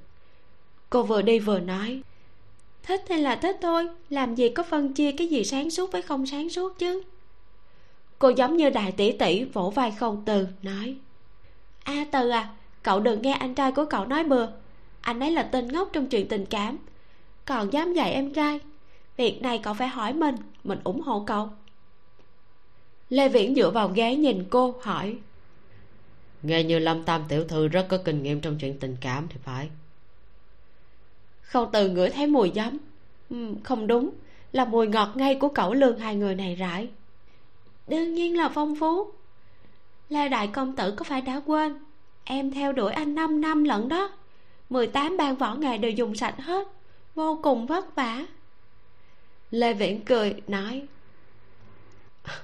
Cô vừa đi vừa nói thích hay là thích thôi làm gì có phân chia cái gì sáng suốt với không sáng suốt chứ cô giống như đại tỷ tỷ vỗ vai không từ nói. A từ à cậu đừng nghe anh trai của cậu nói bừa. Anh ấy là tên ngốc trong chuyện tình cảm. Còn dám dạy em trai việc này cậu phải hỏi mình mình ủng hộ cậu. Lê viễn dựa vào ghế nhìn cô hỏi. Nghe như lâm tam tiểu thư rất có kinh nghiệm trong chuyện tình cảm thì phải. Khâu từ ngửi thấy mùi giấm. Ừ, không đúng là mùi ngọt ngay của cẩu lương hai người này rải đương nhiên là phong phú. Lê đại công tử có phải đã quên? Em theo đuổi anh 5 năm lận đó. 18 ban võ nghề đều dùng sạch hết. Vô cùng vất vả. Lê viễn cười nói *laughs*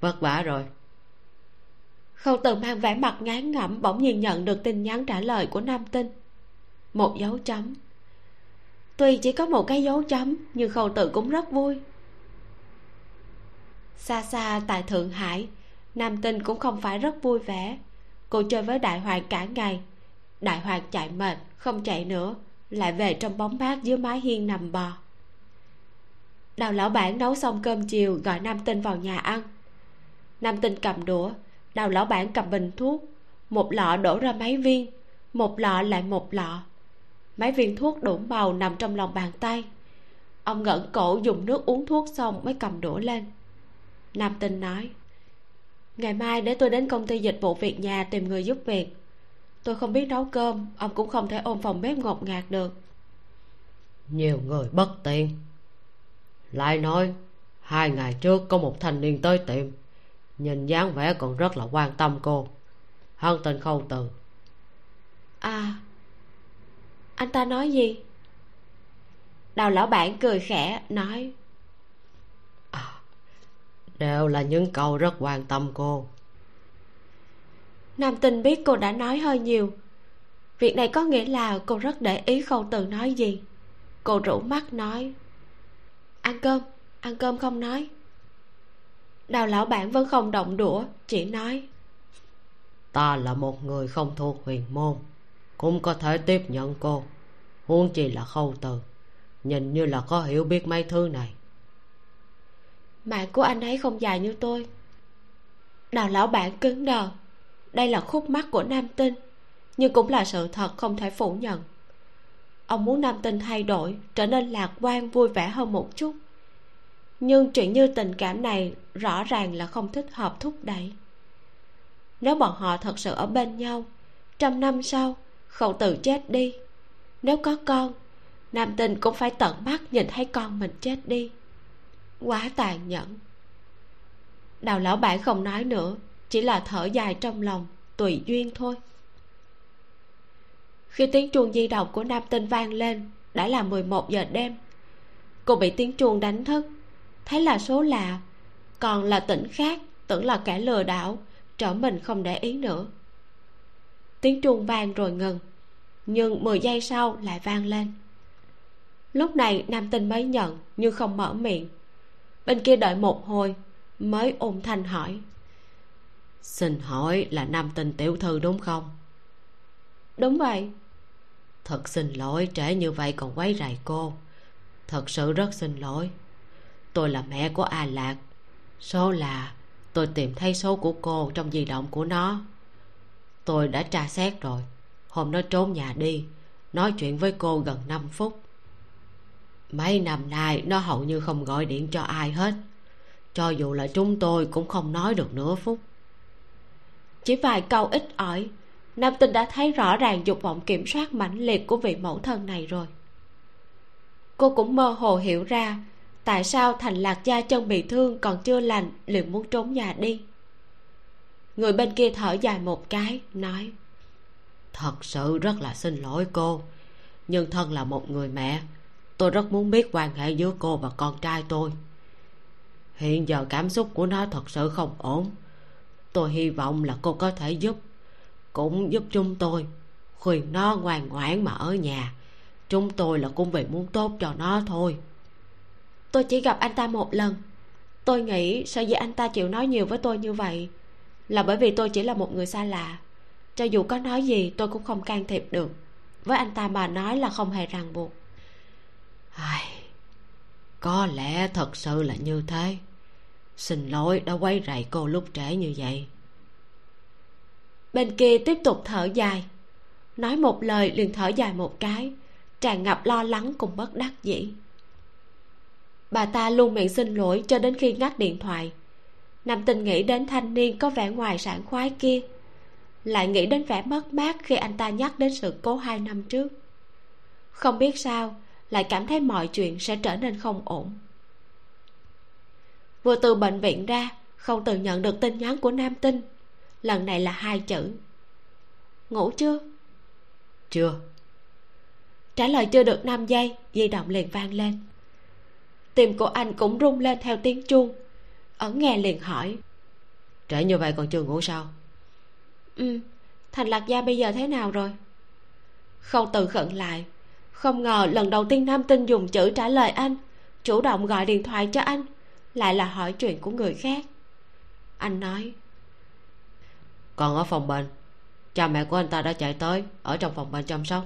vất vả rồi. Khâu từ mang vẻ mặt ngán ngẩm bỗng nhiên nhận được tin nhắn trả lời của nam tinh. Một dấu chấm. Tuy chỉ có một cái dấu chấm nhưng khâu tự cũng rất vui xa xa tại thượng hải, nam tinh cũng không phải rất vui vẻ. Cô chơi với đại hoàng cả ngày. Đại hoàng chạy mệt, không chạy nữa, lại về trong bóng mát dưới mái hiên nằm bò. Đào lão bản nấu xong cơm chiều gọi nam tinh vào nhà ăn. Nam tinh cầm đũa, đào lão bản cầm bình thuốc. Một lọ đổ ra mấy viên, một lọ lại một lọ. Mấy viên thuốc đủ màu nằm trong lòng bàn tay. Ông ngẩng cổ dùng nước uống thuốc xong mới cầm đũa lên nam tinh nói. Ngày mai để tôi đến công ty dịch vụ việc nhà tìm người giúp việc tôi không biết nấu cơm ông cũng không thể ôm phòng bếp ngột ngạt được. Nhiều người bất tiện. Lại nói hai ngày trước có một thanh niên tới tiệm nhìn dáng vẻ còn rất là quan tâm cô. Hắn tên khâu từ. À anh ta nói gì? Đào lão bản cười khẽ nói đều là những câu rất quan tâm cô. Nam tinh biết cô đã nói hơi nhiều. Việc này có nghĩa là cô rất để ý khâu từ nói gì. Cô rủ mắt nói ăn cơm ăn cơm không nói. Đào lão bản vẫn không động đũa chỉ nói ta là một người không thuộc huyền môn cũng có thể tiếp nhận cô. Huống chi là khâu từ nhìn như là có hiểu biết mấy thứ này mạng của anh ấy không dài như tôi. Đào lão bản cứng đờ. Đây là khúc mắc của nam tinh, nhưng cũng là sự thật không thể phủ nhận. Ông muốn nam tinh thay đổi, trở nên lạc quan, vui vẻ hơn một chút. Nhưng chuyện như tình cảm này rõ ràng là không thích hợp thúc đẩy. Nếu bọn họ thật sự ở bên nhau, trăm năm sau, khẩu tự chết đi. Nếu có con, nam tinh cũng phải tận mắt nhìn thấy con mình chết đi quá tàn nhẫn. Đào lão bản không nói nữa, chỉ là thở dài trong lòng, tùy duyên thôi. Khi tiếng chuông di động của nam tinh vang lên, đã là 11 giờ đêm. Cô bị tiếng chuông đánh thức, thấy là số lạ, còn là tỉnh khác, tưởng là kẻ lừa đảo, trở mình không để ý nữa. Tiếng chuông vang rồi ngừng, nhưng 10 giây sau lại vang lên. Lúc này nam tinh mới nhận, nhưng không mở miệng bên kia đợi một hồi mới ôm thanh hỏi. Xin hỏi là nam tinh tiểu thư đúng không? Đúng vậy. Thật xin lỗi trễ như vậy còn quấy rầy cô. Thật sự rất xin lỗi. Tôi là mẹ của a lạc. Số là tôi tìm thấy số của cô trong di động của nó. Tôi đã tra xét rồi. Hôm nó trốn nhà đi nói chuyện với cô gần 5 phút mấy năm nay, nó hầu như không gọi điện cho ai hết. Cho dù là chúng tôi cũng không nói được nửa phút. Chỉ vài câu ít ỏi, nam tinh đã thấy rõ ràng dục vọng kiểm soát mãnh liệt của vị mẫu thân này rồi. Cô cũng mơ hồ hiểu ra tại sao thành lạc gia chân bị thương còn chưa lành, liền muốn trốn nhà đi. Người bên kia thở dài một cái, nói, thật sự rất là xin lỗi cô, nhưng thân là một người mẹ tôi rất muốn biết quan hệ giữa cô và con trai tôi. Hiện giờ cảm xúc của nó thật sự không ổn. Tôi hy vọng là cô có thể giúp, cũng giúp chúng tôi. Khuyên nó ngoan ngoãn mà ở nhà. Chúng tôi là cũng vì muốn tốt cho nó thôi. Tôi chỉ gặp anh ta một lần. Tôi nghĩ sở dĩ anh ta chịu nói nhiều với tôi như vậy? Là bởi vì tôi chỉ là một người xa lạ. Cho dù có nói gì, tôi cũng không can thiệp được. Với anh ta mà nói là không hề ràng buộc. Ai... có lẽ thật sự là như thế. Xin lỗi đã quấy rầy cô lúc trễ như vậy. Bên kia tiếp tục thở dài. Nói một lời liền thở dài một cái. Tràn ngập lo lắng cùng bất đắc dĩ. Bà ta luôn miệng xin lỗi cho đến khi ngắt điện thoại. Nam tình nghĩ đến thanh niên có vẻ ngoài sảng khoái kia, lại nghĩ đến vẻ mất mát khi anh ta nhắc đến sự cố hai năm trước. Không biết sao lại cảm thấy mọi chuyện sẽ trở nên không ổn. Vừa từ bệnh viện ra không tự nhận được tin nhắn của nam tinh. Lần này là hai chữ. Ngủ chưa? Chưa. Trả lời chưa được 5 giây di động liền vang lên. Tim của anh cũng rung lên theo tiếng chuông. Ẩn nghe liền hỏi. Trễ như vậy còn chưa ngủ sao? Ừ thành lạc gia bây giờ thế nào rồi? Không tự khẩn lại không ngờ lần đầu tiên nam tinh dùng chữ trả lời anh chủ động gọi điện thoại cho anh lại là hỏi chuyện của người khác. Anh nói còn ở phòng bệnh cha mẹ của anh ta đã chạy tới ở trong phòng bệnh chăm sóc.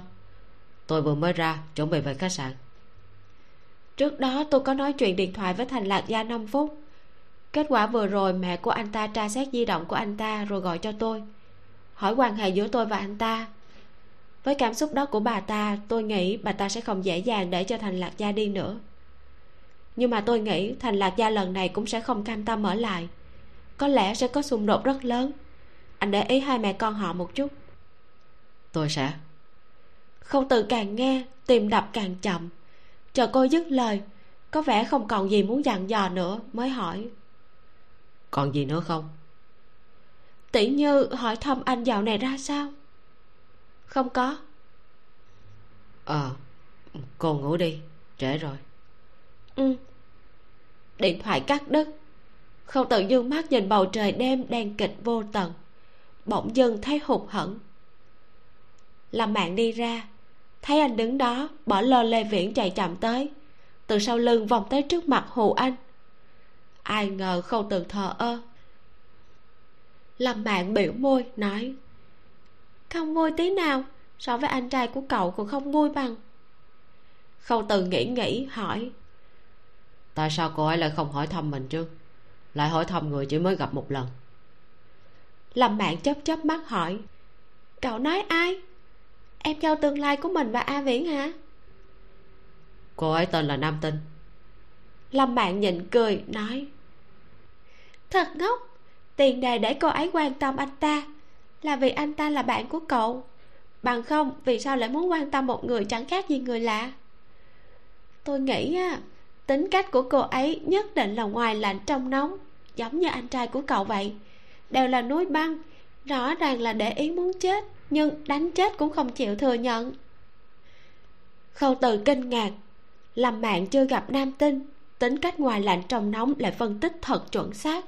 Tôi vừa mới ra chuẩn bị về khách sạn. Trước đó tôi có nói chuyện điện thoại với thành lạc gia 5 phút. Kết quả vừa rồi mẹ của anh ta tra xét di động của anh ta rồi gọi cho tôi hỏi quan hệ giữa tôi và anh ta với cảm xúc đó của bà ta tôi nghĩ bà ta sẽ không dễ dàng để cho thành lạc gia đi nữa. Nhưng mà tôi nghĩ thành lạc gia lần này cũng sẽ không cam tâm ở lại. Có lẽ sẽ có xung đột rất lớn. Anh để ý hai mẹ con họ một chút. Tôi sẽ. Không tự càng nghe tìm đập càng chậm. Chờ cô dứt lời có vẻ không còn gì muốn dặn dò nữa mới hỏi. Còn gì nữa không? Tỷ như hỏi thăm anh dạo này ra sao không có. Ờ à, cô ngủ đi trễ rồi. Ừ. Điện thoại cắt đứt. Không tự dương mắt nhìn bầu trời đêm đen kịch vô tận. Bỗng dưng thấy hụt hẫng. Làm mạng đi ra thấy anh đứng đó bỏ lơ lê viễn chạy chậm tới. Từ sau lưng vòng tới trước mặt hù anh. Ai ngờ khâu từ thờ ơ. Lâm mạng biểu môi nói không vui tí nào so với anh trai của cậu còn không vui bằng. Khâu từ nghĩ nghĩ hỏi. Tại sao cô ấy lại không hỏi thăm mình chứ? Lại hỏi thăm người chỉ mới gặp một lần. Lâm mạng chớp chớp mắt hỏi. Cậu nói ai? Em dâu tương lai của mình và a viễn hả? Cô ấy tên là nam tinh. Lâm mạng nhịn cười nói. Thật ngốc tiền đề để cô ấy quan tâm anh ta là vì anh ta là bạn của cậu. Bằng không, vì sao lại muốn quan tâm một người chẳng khác gì người lạ? Tôi nghĩ á, tính cách của cô ấy nhất định là ngoài lạnh trong nóng, giống như anh trai của cậu vậy. Đều là núi băng, rõ ràng là để ý muốn chết, nhưng đánh chết cũng không chịu thừa nhận. Khâu từ kinh ngạc. Làm mạng chưa gặp nam tinh, tính cách ngoài lạnh trong nóng lại phân tích thật chuẩn xác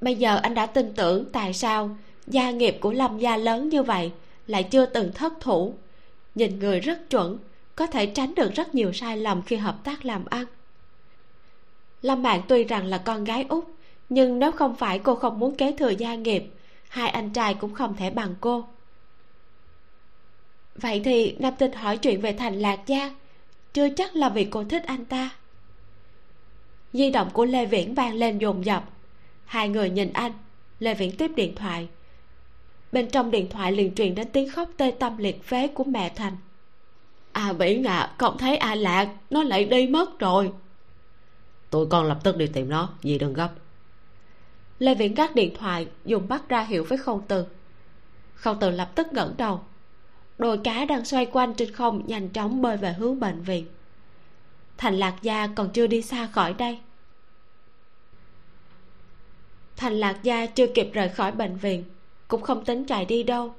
bây giờ anh đã tin tưởng tại sao gia nghiệp của lâm gia lớn như vậy lại chưa từng thất thủ? Nhìn người rất chuẩn, có thể tránh được rất nhiều sai lầm khi hợp tác làm ăn. Lâm bạn tuy rằng là con gái út, nhưng nếu không phải cô không muốn kế thừa gia nghiệp, hai anh trai cũng không thể bằng cô. Vậy thì nam tinh hỏi chuyện về thành lạc gia. Chưa chắc là vì cô thích anh ta. Di động của lê viễn vang lên dồn dập hai người nhìn anh lê viễn tiếp điện thoại. Bên trong điện thoại liền truyền đến tiếng khóc tê tâm liệt phế của mẹ thành. À viễn à không thấy a lạc nó lại đi mất rồi. Tụi con lập tức đi tìm nó dì đừng gấp. Lê viễn gác điện thoại dùng bắt ra hiệu với khâu từ. Khâu từ lập tức ngẩng đầu. Đồi cá đang xoay quanh trên không nhanh chóng bơi về hướng bệnh viện. Thành lạc gia còn chưa đi xa khỏi đây thành lạc gia chưa kịp rời khỏi bệnh viện, cũng không tính chạy đi đâu.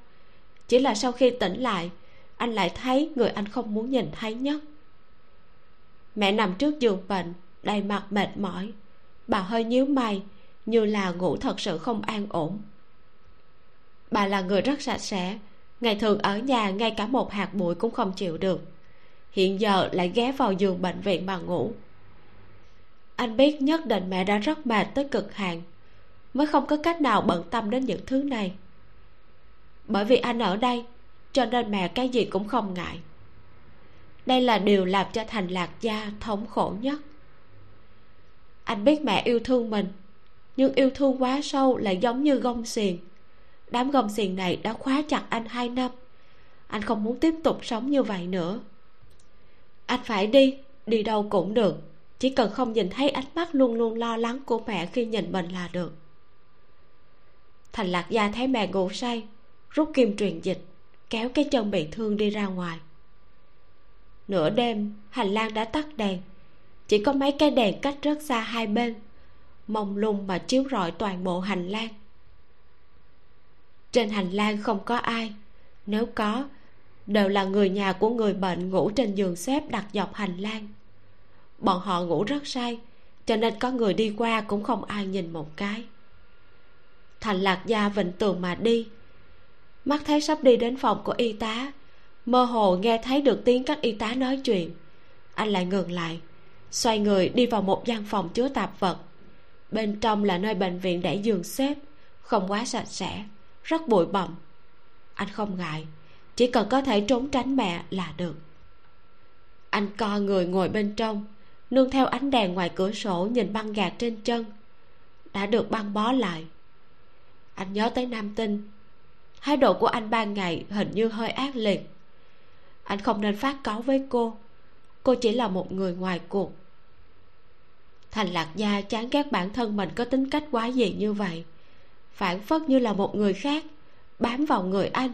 Chỉ là sau khi tỉnh lại, anh lại thấy người anh không muốn nhìn thấy nhất. Mẹ nằm trước giường bệnh, đầy mặt mệt mỏi. Bà hơi nhíu mày, như là ngủ thật sự không an ổn. Bà là người rất sạch sẽ, ngày thường ở nhà ngay cả một hạt bụi cũng không chịu được. Hiện giờ lại ghé vào giường bệnh viện mà ngủ. Anh biết nhất định mẹ đã rất mệt tới cực hạn mới không có cách nào bận tâm đến những thứ này. Bởi vì anh ở đây, cho nên mẹ cái gì cũng không ngại. Đây là điều làm cho thành lạc gia thống khổ nhất. Anh biết mẹ yêu thương mình, nhưng yêu thương quá sâu lại giống như gông xiềng. Đám gông xiềng này đã khóa chặt anh hai năm. Anh không muốn tiếp tục sống như vậy nữa. Anh phải đi đi đâu cũng được. Chỉ cần không nhìn thấy ánh mắt luôn luôn lo lắng của mẹ khi nhìn mình là được thành lạc gia thấy mẹ ngủ say, rút kim truyền dịch, kéo cái chân bị thương đi ra ngoài. Nửa đêm, hành lang đã tắt đèn, chỉ có mấy cái đèn cách rất xa hai bên, mông lung mà chiếu rọi toàn bộ hành lang. Trên hành lang không có ai, nếu có, đều là người nhà của người bệnh ngủ trên giường xếp đặt dọc hành lang. Bọn họ ngủ rất say, cho nên có người đi qua cũng không ai nhìn một cái thành lạc gia vịnh tường mà đi. Mắt thấy sắp đi đến phòng của y tá, mơ hồ nghe thấy được tiếng các y tá nói chuyện. Anh lại ngừng lại, xoay người đi vào một gian phòng chứa tạp vật. Bên trong là nơi bệnh viện để giường xếp, không quá sạch sẽ, rất bụi bặm. Anh không ngại, chỉ cần có thể trốn tránh mẹ là được. Anh co người ngồi bên trong, nương theo ánh đèn ngoài cửa sổ nhìn băng gạc trên chân. Đã được băng bó lại anh nhớ tới nam tinh. Thái độ của anh ban ngày hình như hơi ác liệt. Anh không nên phát cáu với cô. Cô chỉ là một người ngoài cuộc. Thành lạc gia chán ghét bản thân mình có tính cách quá gì như vậy. Phản phất như là một người khác, bám vào người anh.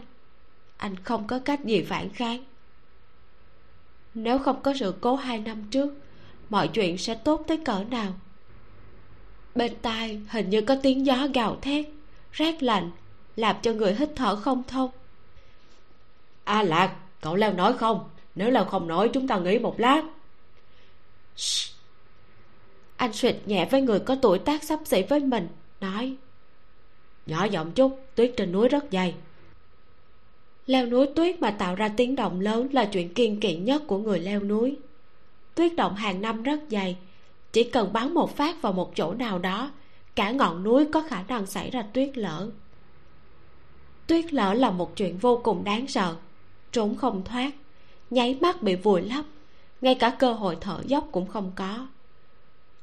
Anh không có cách gì phản kháng. Nếu không có sự cố hai năm trước, mọi chuyện sẽ tốt tới cỡ nào? Bên tai hình như có tiếng gió gào thét rét lạnh, làm cho người hít thở không thông. A lạc, cậu leo nói không? Nếu leo không nói, chúng ta nghỉ một lát. Shh. anh suỵt nhẹ với người có tuổi tác sắp xỉ với mình, nói. Nhỏ giọng chút, tuyết trên núi rất dày. Leo núi tuyết mà tạo ra tiếng động lớn là chuyện kiên kỵ nhất của người leo núi. Tuyết động hàng năm rất dày, chỉ cần bắn một phát vào một chỗ nào đó cả ngọn núi có khả năng xảy ra tuyết lở. Tuyết lở là một chuyện vô cùng đáng sợ, trốn không thoát, nháy mắt bị vùi lấp, ngay cả cơ hội thở dốc cũng không có.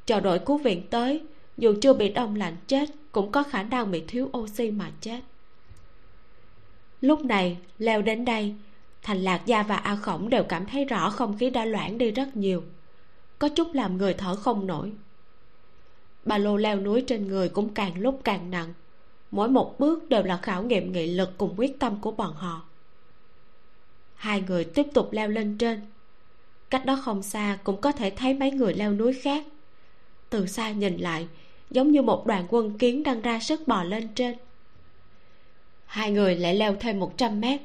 Chờ đội cứu viện tới, dù chưa bị đông lạnh chết, cũng có khả năng bị thiếu oxy mà chết. Lúc này, leo đến đây, thành lạc gia và a khổng đều cảm thấy rõ không khí đã loãng đi rất nhiều. Có chút làm người thở không nổi ba lô leo núi trên người cũng càng lúc càng nặng. Mỗi một bước đều là khảo nghiệm nghị lực cùng quyết tâm của bọn họ. Hai người tiếp tục leo lên trên. Cách đó không xa cũng có thể thấy mấy người leo núi khác. Từ xa nhìn lại, giống như một đoàn quân kiến đang ra sức bò lên trên. Hai người lại leo thêm một trăm mét.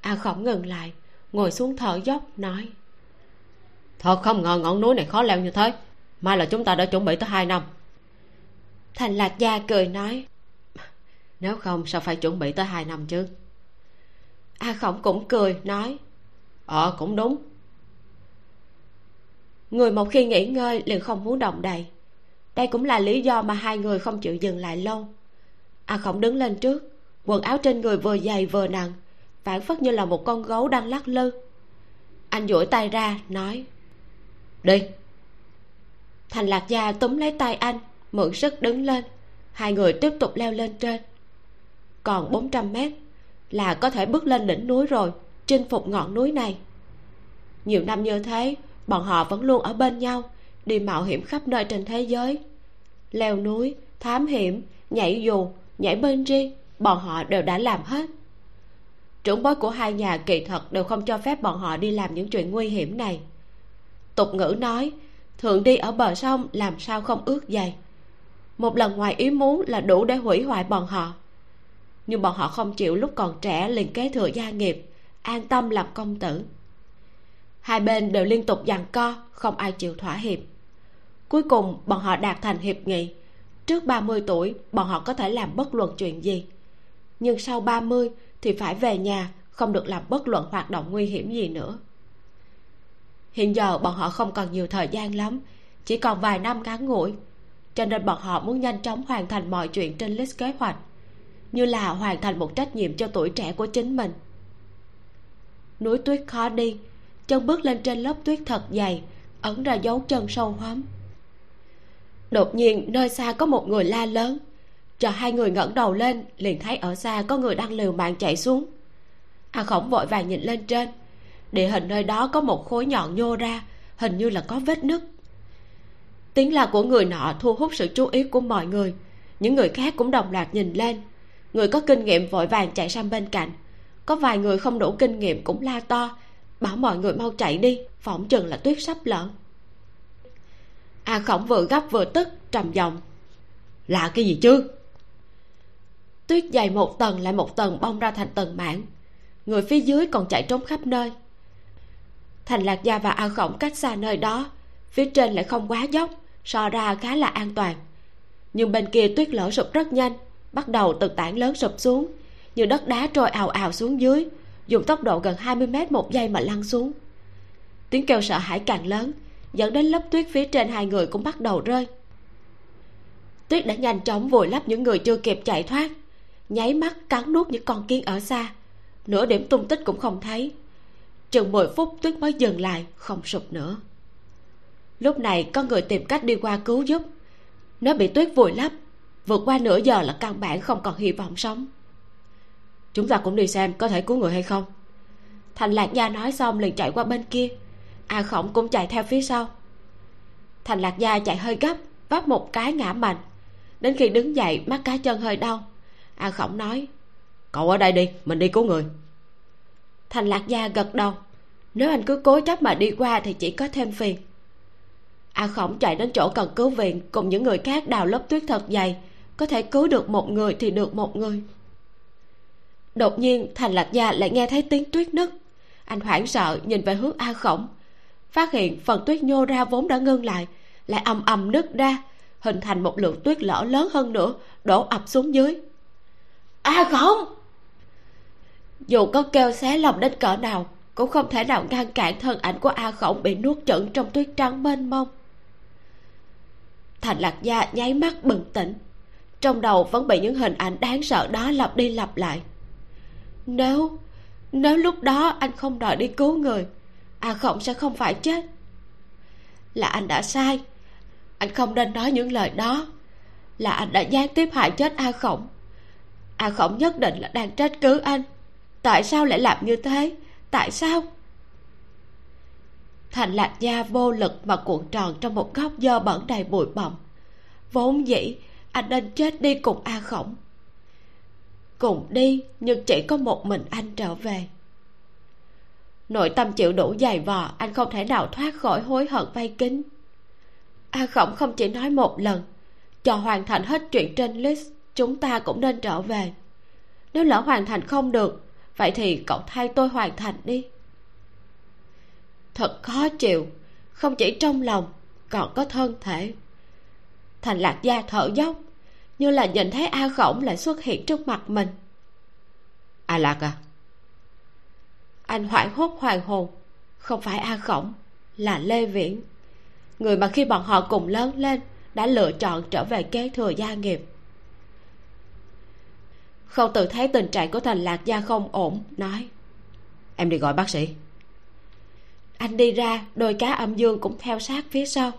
A khổng ngừng lại, ngồi xuống thở dốc, nói thật không ngờ ngọn núi này khó leo như thế mai là chúng ta đã chuẩn bị tới hai năm. Thành lạc gia cười nói nếu không sao phải chuẩn bị tới hai năm chứ? A khổng cũng cười nói ờ cũng đúng. Người một khi nghỉ ngơi liền không muốn động đậy. Đây cũng là lý do mà hai người không chịu dừng lại lâu. A khổng đứng lên trước quần áo trên người vừa dày vừa nặng phản phất như là một con gấu đang lắc lư. Anh duỗi tay ra nói đi thành lạc gia túm lấy tay anh, mượn sức đứng lên. Hai người tiếp tục leo lên trên. Còn 400 mét là có thể bước lên đỉnh núi rồi, chinh phục ngọn núi này. Nhiều năm như thế, bọn họ vẫn luôn ở bên nhau, đi mạo hiểm khắp nơi trên thế giới. Leo núi, thám hiểm, nhảy dù, nhảy bên riêng, bọn họ đều đã làm hết. Trưởng bối của hai nhà kỳ thật đều không cho phép bọn họ đi làm những chuyện nguy hiểm này. Tục ngữ nói thượng đi ở bờ sông, làm sao không ướt dày một lần ngoài ý muốn là đủ để hủy hoại bọn họ. Nhưng bọn họ không chịu lúc còn trẻ liền kế thừa gia nghiệp, an tâm làm công tử. Hai bên đều liên tục giằng co, không ai chịu thỏa hiệp. Cuối cùng, bọn họ đạt thành hiệp nghị. Trước 30 tuổi, bọn họ có thể làm bất luận chuyện gì. Nhưng sau 30 thì phải về nhà, không được làm bất luận hoạt động nguy hiểm gì nữa hiện giờ bọn họ không còn nhiều thời gian lắm, chỉ còn vài năm ngắn ngủi. Cho nên bọn họ muốn nhanh chóng hoàn thành mọi chuyện trên list kế hoạch, như là hoàn thành một trách nhiệm cho tuổi trẻ của chính mình. Núi tuyết khó đi, chân bước lên trên lớp tuyết thật dày, ẩn ra dấu chân sâu hoắm. Đột nhiên, nơi xa có một người la lớn. Cho hai người ngẩng đầu lên, liền thấy ở xa có người đang liều mạng chạy xuống. A khổng vội vàng nhìn lên trên địa hình nơi đó có một khối nhọn nhô ra, hình như là có vết nứt. Tiếng la của người nọ thu hút sự chú ý của mọi người. Những người khác cũng đồng loạt nhìn lên. Người có kinh nghiệm vội vàng chạy sang bên cạnh. Có vài người không đủ kinh nghiệm cũng la to, bảo mọi người mau chạy đi, phỏng chừng là tuyết sắp lở. a khổng vừa gấp vừa tức, trầm giọng. Là cái gì chứ? Tuyết dày một tầng lại một tầng bong ra thành tầng mảng. Người phía dưới còn chạy trốn khắp nơi thành lạc gia và a khổng cách xa nơi đó, phía trên lại không quá dốc, so ra khá là an toàn. Nhưng bên kia tuyết lở sụp rất nhanh, bắt đầu từ tảng lớn sụp xuống, như đất đá trôi ào ào xuống dưới, dùng tốc độ gần 20 mét một giây mà lăn xuống. Tiếng kêu sợ hãi càng lớn, dẫn đến lớp tuyết phía trên hai người cũng bắt đầu rơi. Tuyết đã nhanh chóng vùi lấp những người chưa kịp chạy thoát, nháy mắt cắn nuốt những con kiến ở xa, nửa điểm tung tích cũng không thấy chừng 10 phút tuyết mới dừng lại, không sụp nữa. Lúc này có người tìm cách đi qua cứu giúp. Nó bị tuyết vùi lấp, vượt qua nửa giờ là căn bản không còn hy vọng sống. Chúng ta cũng đi xem có thể cứu người hay không. Thành lạc gia nói xong liền chạy qua bên kia. A khổng cũng chạy theo phía sau. Thành lạc gia chạy hơi gấp vấp một cái ngã mạnh. Đến khi đứng dậy, mắt cá chân hơi đau. A khổng nói, cậu ở đây đi, mình đi cứu người thành lạc gia gật đầu. Nếu anh cứ cố chấp mà đi qua thì chỉ có thêm phiền. A khổng chạy đến chỗ cần cứu viện, cùng những người khác đào lớp tuyết thật dày. Có thể cứu được một người thì được một người. Đột nhiên, thành lạc gia lại nghe thấy tiếng tuyết nứt. Anh hoảng sợ, nhìn về hướng a khổng. Phát hiện phần tuyết nhô ra vốn đã ngưng lại lại ầm ầm nứt ra, hình thành một lượng tuyết lở lớn hơn nữa, đổ ập xuống dưới. A khổng! Dù có kêu xé lòng đến cỡ nào, cũng không thể nào ngăn cản thân ảnh của a khổng bị nuốt chửng trong tuyết trắng mênh mông. Thành lạc gia nháy mắt bừng tỉnh, trong đầu vẫn bị những hình ảnh đáng sợ đó lặp đi lặp lại. Nếu nếu lúc đó anh không đòi đi cứu người, a khổng sẽ không phải chết. Là anh đã sai, anh không nên nói những lời đó. Là anh đã gián tiếp hại chết a khổng. A khổng nhất định là đang trách cứ anh tại sao lại làm như thế? Tại sao? Thành lạc gia vô lực mà cuộn tròn trong một góc dơ bẩn đầy bụi bặm. Vốn dĩ, anh nên chết đi cùng a khổng. Cùng đi, nhưng chỉ có một mình anh trở về. Nội tâm chịu đủ dày vò, anh không thể nào thoát khỏi hối hận vay kính a khổng không chỉ nói một lần, cho hoàn thành hết chuyện trên list, chúng ta cũng nên trở về. Nếu lỡ hoàn thành không được vậy thì cậu thay tôi hoàn thành đi. Thật khó chịu, không chỉ trong lòng, còn có thân thể. Thành lạc gia thở dốc, như là nhìn thấy a khổng lại xuất hiện trước mặt mình. A lạc à? Anh hoảng hốt hoàng hồn, không phải a khổng, là lê viễn. Người mà khi bọn họ cùng lớn lên, đã lựa chọn trở về kế thừa gia nghiệp khâu tự thấy tình trạng của thành lạc gia không ổn nói. Em đi gọi bác sĩ. Anh đi ra đôi cá âm dương cũng theo sát phía sau.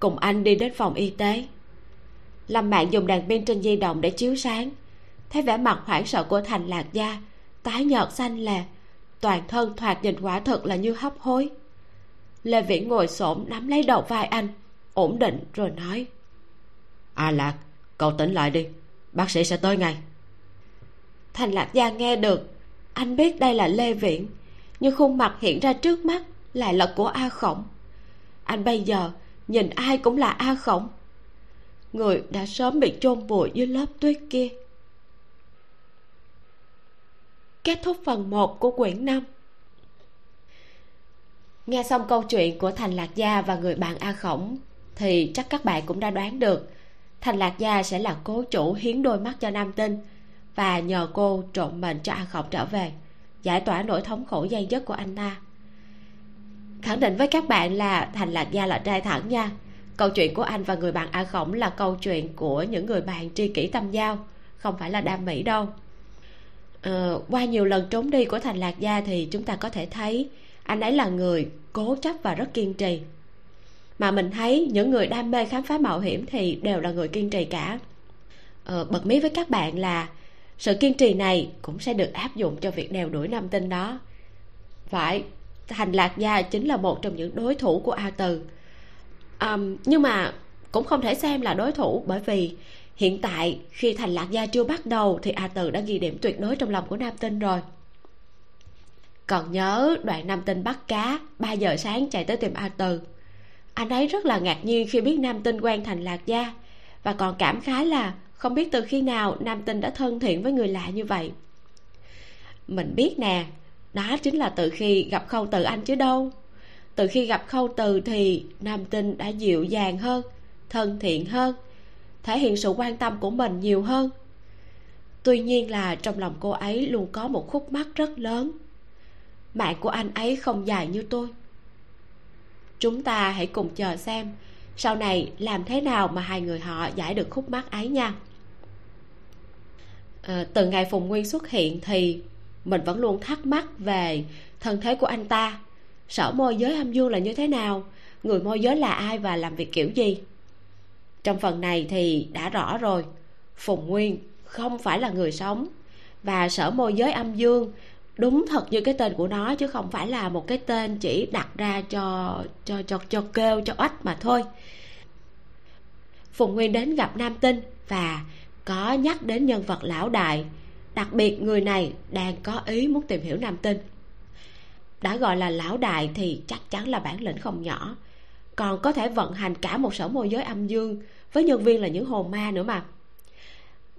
Cùng anh đi đến phòng y tế. Lâm mạng dùng đèn pin trên di động để chiếu sáng. Thấy vẻ mặt hoảng sợ của thành lạc gia tái nhợt xanh lè. Toàn thân thoạt nhìn quả thực là như hấp hối. Lê viễn ngồi xổm nắm lấy đầu vai anh ổn định rồi nói. A lạc cậu tỉnh lại đi. Bác sĩ sẽ tới ngay thành lạc gia nghe được. Anh biết đây là lê viễn, nhưng khuôn mặt hiện ra trước mắt lại là của a khổng. Anh bây giờ nhìn ai cũng là a khổng. Người đã sớm bị chôn vùi dưới lớp tuyết kia. Kết thúc phần 1 của quyển 5 nghe xong câu chuyện của thành lạc gia và người bạn a khổng, thì chắc các bạn cũng đã đoán được thành lạc gia sẽ là cố chủ hiến đôi mắt cho nam tinh và nhờ cô trộn mệnh cho a khổng trở về giải tỏa nỗi thống khổ dây dứt của anh ta. Khẳng định với các bạn là thành lạc gia là trai thẳng nha. Câu chuyện của anh và người bạn a khổng là câu chuyện của những người bạn tri kỷ tâm giao không phải là đam mỹ đâu. Ờ, qua nhiều lần trốn đi của thành lạc gia thì chúng ta có thể thấy anh ấy là người cố chấp và rất kiên trì. Mà mình thấy những người đam mê khám phá mạo hiểm thì đều là người kiên trì cả. Ờ, bật mí với các bạn là sự kiên trì này cũng sẽ được áp dụng cho việc đeo đuổi nam tinh đó. Phải thành lạc gia chính là một trong những đối thủ của a từ. Um, nhưng mà cũng không thể xem là đối thủ bởi vì hiện tại khi thành lạc gia chưa bắt đầu thì a từ đã ghi điểm tuyệt đối trong lòng của nam tinh rồi. Còn nhớ đoạn nam tinh bắt cá 3 giờ sáng chạy tới tìm a từ. Anh ấy rất là ngạc nhiên khi biết nam tinh quen thành lạc gia và còn cảm khái là không biết từ khi nào nam tinh đã thân thiện với người lạ như vậy. Mình biết nè, đó chính là từ khi gặp khâu từ anh chứ đâu. Từ khi gặp khâu từ thì nam tinh đã dịu dàng hơn, thân thiện hơn, thể hiện sự quan tâm của mình nhiều hơn. Tuy nhiên là trong lòng cô ấy luôn có một khúc mắc rất lớn. Mạng của anh ấy không dài như tôi. Chúng ta hãy cùng chờ xem sau này làm thế nào mà hai người họ giải được khúc mắc ấy nha à, từ ngày phùng nguyên xuất hiện thì mình vẫn luôn thắc mắc về thân thế của anh ta. Sở môi giới âm dương là như thế nào? Người môi giới là ai và làm việc kiểu gì? Trong phần này thì đã rõ rồi. Phùng nguyên không phải là người sống và sở môi giới âm dương đúng thật như cái tên của nó chứ không phải là một cái tên chỉ đặt ra cho cho cho cho kêu cho ếch mà thôi. Phùng nguyên đến gặp nam tinh và có nhắc đến nhân vật lão đại. Đặc biệt người này đang có ý muốn tìm hiểu nam tinh. Đã gọi là lão đại thì chắc chắn là bản lĩnh không nhỏ. Còn có thể vận hành cả một sở môi giới âm dương với nhân viên là những hồn ma nữa mà.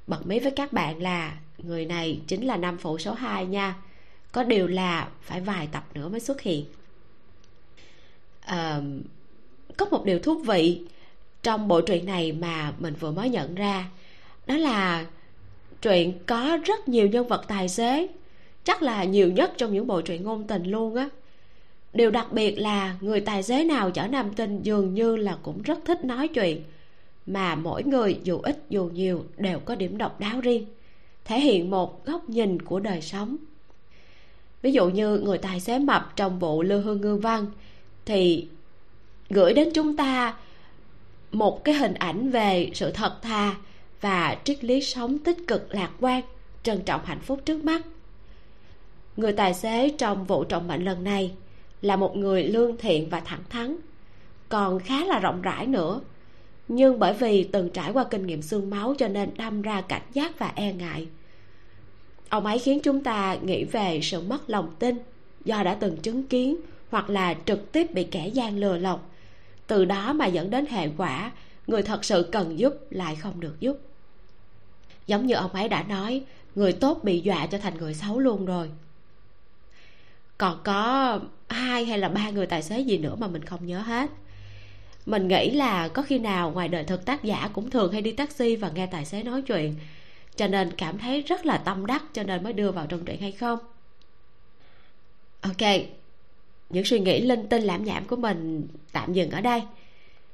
Bật mí với các bạn là người này chính là nam phụ số 2 nha. Có điều là phải vài tập nữa mới xuất hiện. À, có một điều thú vị. Trong bộ truyện này mà mình vừa mới nhận ra đó là truyện có rất nhiều nhân vật tài xế. Chắc là nhiều nhất trong những bộ truyện ngôn tình luôn á. Điều đặc biệt là người tài xế nào chở nam tinh dường như là cũng rất thích nói chuyện. Mà mỗi người dù ít dù nhiều đều có điểm độc đáo riêng, thể hiện một góc nhìn của đời sống. Ví dụ như người tài xế mập trong bộ lư hương ngư văn thì gửi đến chúng ta một cái hình ảnh về sự thật thà và triết lý sống tích cực lạc quan, trân trọng hạnh phúc trước mắt. Người tài xế trong vụ trọng mệnh lần này là một người lương thiện và thẳng thắn, còn khá là rộng rãi nữa. Nhưng bởi vì từng trải qua kinh nghiệm xương máu cho nên đâm ra cảnh giác và e ngại. Ông ấy khiến chúng ta nghĩ về sự mất lòng tin do đã từng chứng kiến hoặc là trực tiếp bị kẻ gian lừa lọc. Từ đó mà dẫn đến hệ quả người thật sự cần giúp lại không được giúp. Giống như ông ấy đã nói, người tốt bị dọa cho thành người xấu luôn rồi. Còn có hai hay là ba người tài xế gì nữa mà mình không nhớ hết. Mình nghĩ là có khi nào ngoài đời thực tác giả cũng thường hay đi taxi và nghe tài xế nói chuyện, cho nên cảm thấy rất là tâm đắc cho nên mới đưa vào trong truyện hay không. Ok, những suy nghĩ linh tinh lãm nhảm của mình tạm dừng ở đây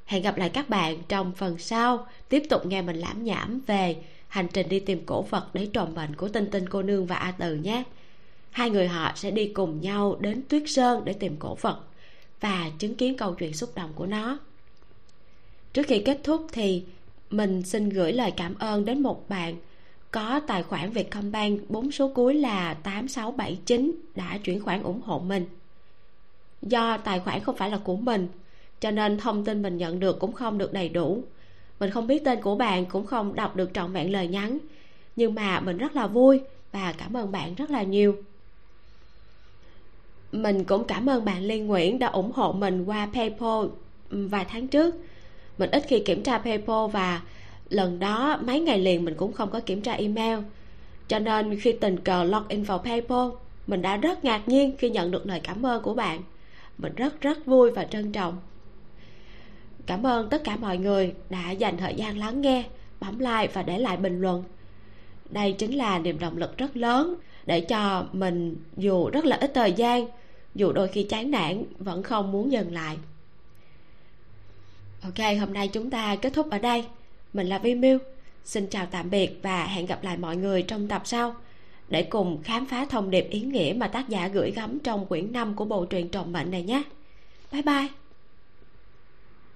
hẹn gặp lại các bạn trong phần sau. Tiếp tục nghe mình lãm nhảm về hành trình đi tìm cổ vật để trộm bệnh của tinh tinh, cô nương và a từ nhé. Hai người họ sẽ đi cùng nhau đến tuyết sơn để tìm cổ vật và chứng kiến câu chuyện xúc động của nó. Trước khi kết thúc thì mình xin gửi lời cảm ơn đến một bạn có tài khoản Vietcombank. Bốn số cuối là 8679 đã chuyển khoản ủng hộ mình. Do tài khoản không phải là của mình cho nên thông tin mình nhận được cũng không được đầy đủ. Mình không biết tên của bạn cũng không đọc được trọn vẹn lời nhắn. Nhưng mà mình rất là vui và cảm ơn bạn rất là nhiều. Mình cũng cảm ơn bạn liên nguyễn đã ủng hộ mình qua paypal ừ, vài tháng trước. Mình ít khi kiểm tra paypal và lần đó mấy ngày liền mình cũng không có kiểm tra email. Cho nên khi tình cờ login vào paypal, mình đã rất ngạc nhiên khi nhận được lời cảm ơn của bạn. Mình rất rất vui và trân trọng cảm ơn tất cả mọi người đã dành thời gian lắng nghe, bấm like và để lại bình luận. Đây chính là niềm động lực rất lớn để cho mình, dù rất là ít thời gian, dù đôi khi chán nản, vẫn không muốn dừng lại. Ok, hôm nay chúng ta kết thúc ở đây. Mình là vi miu xin chào tạm biệt và hẹn gặp lại mọi người trong tập sau. Để cùng khám phá thông điệp ý nghĩa mà tác giả gửi gắm trong quyển 5 của bộ truyện trọng mệnh này nhé. Bye bye.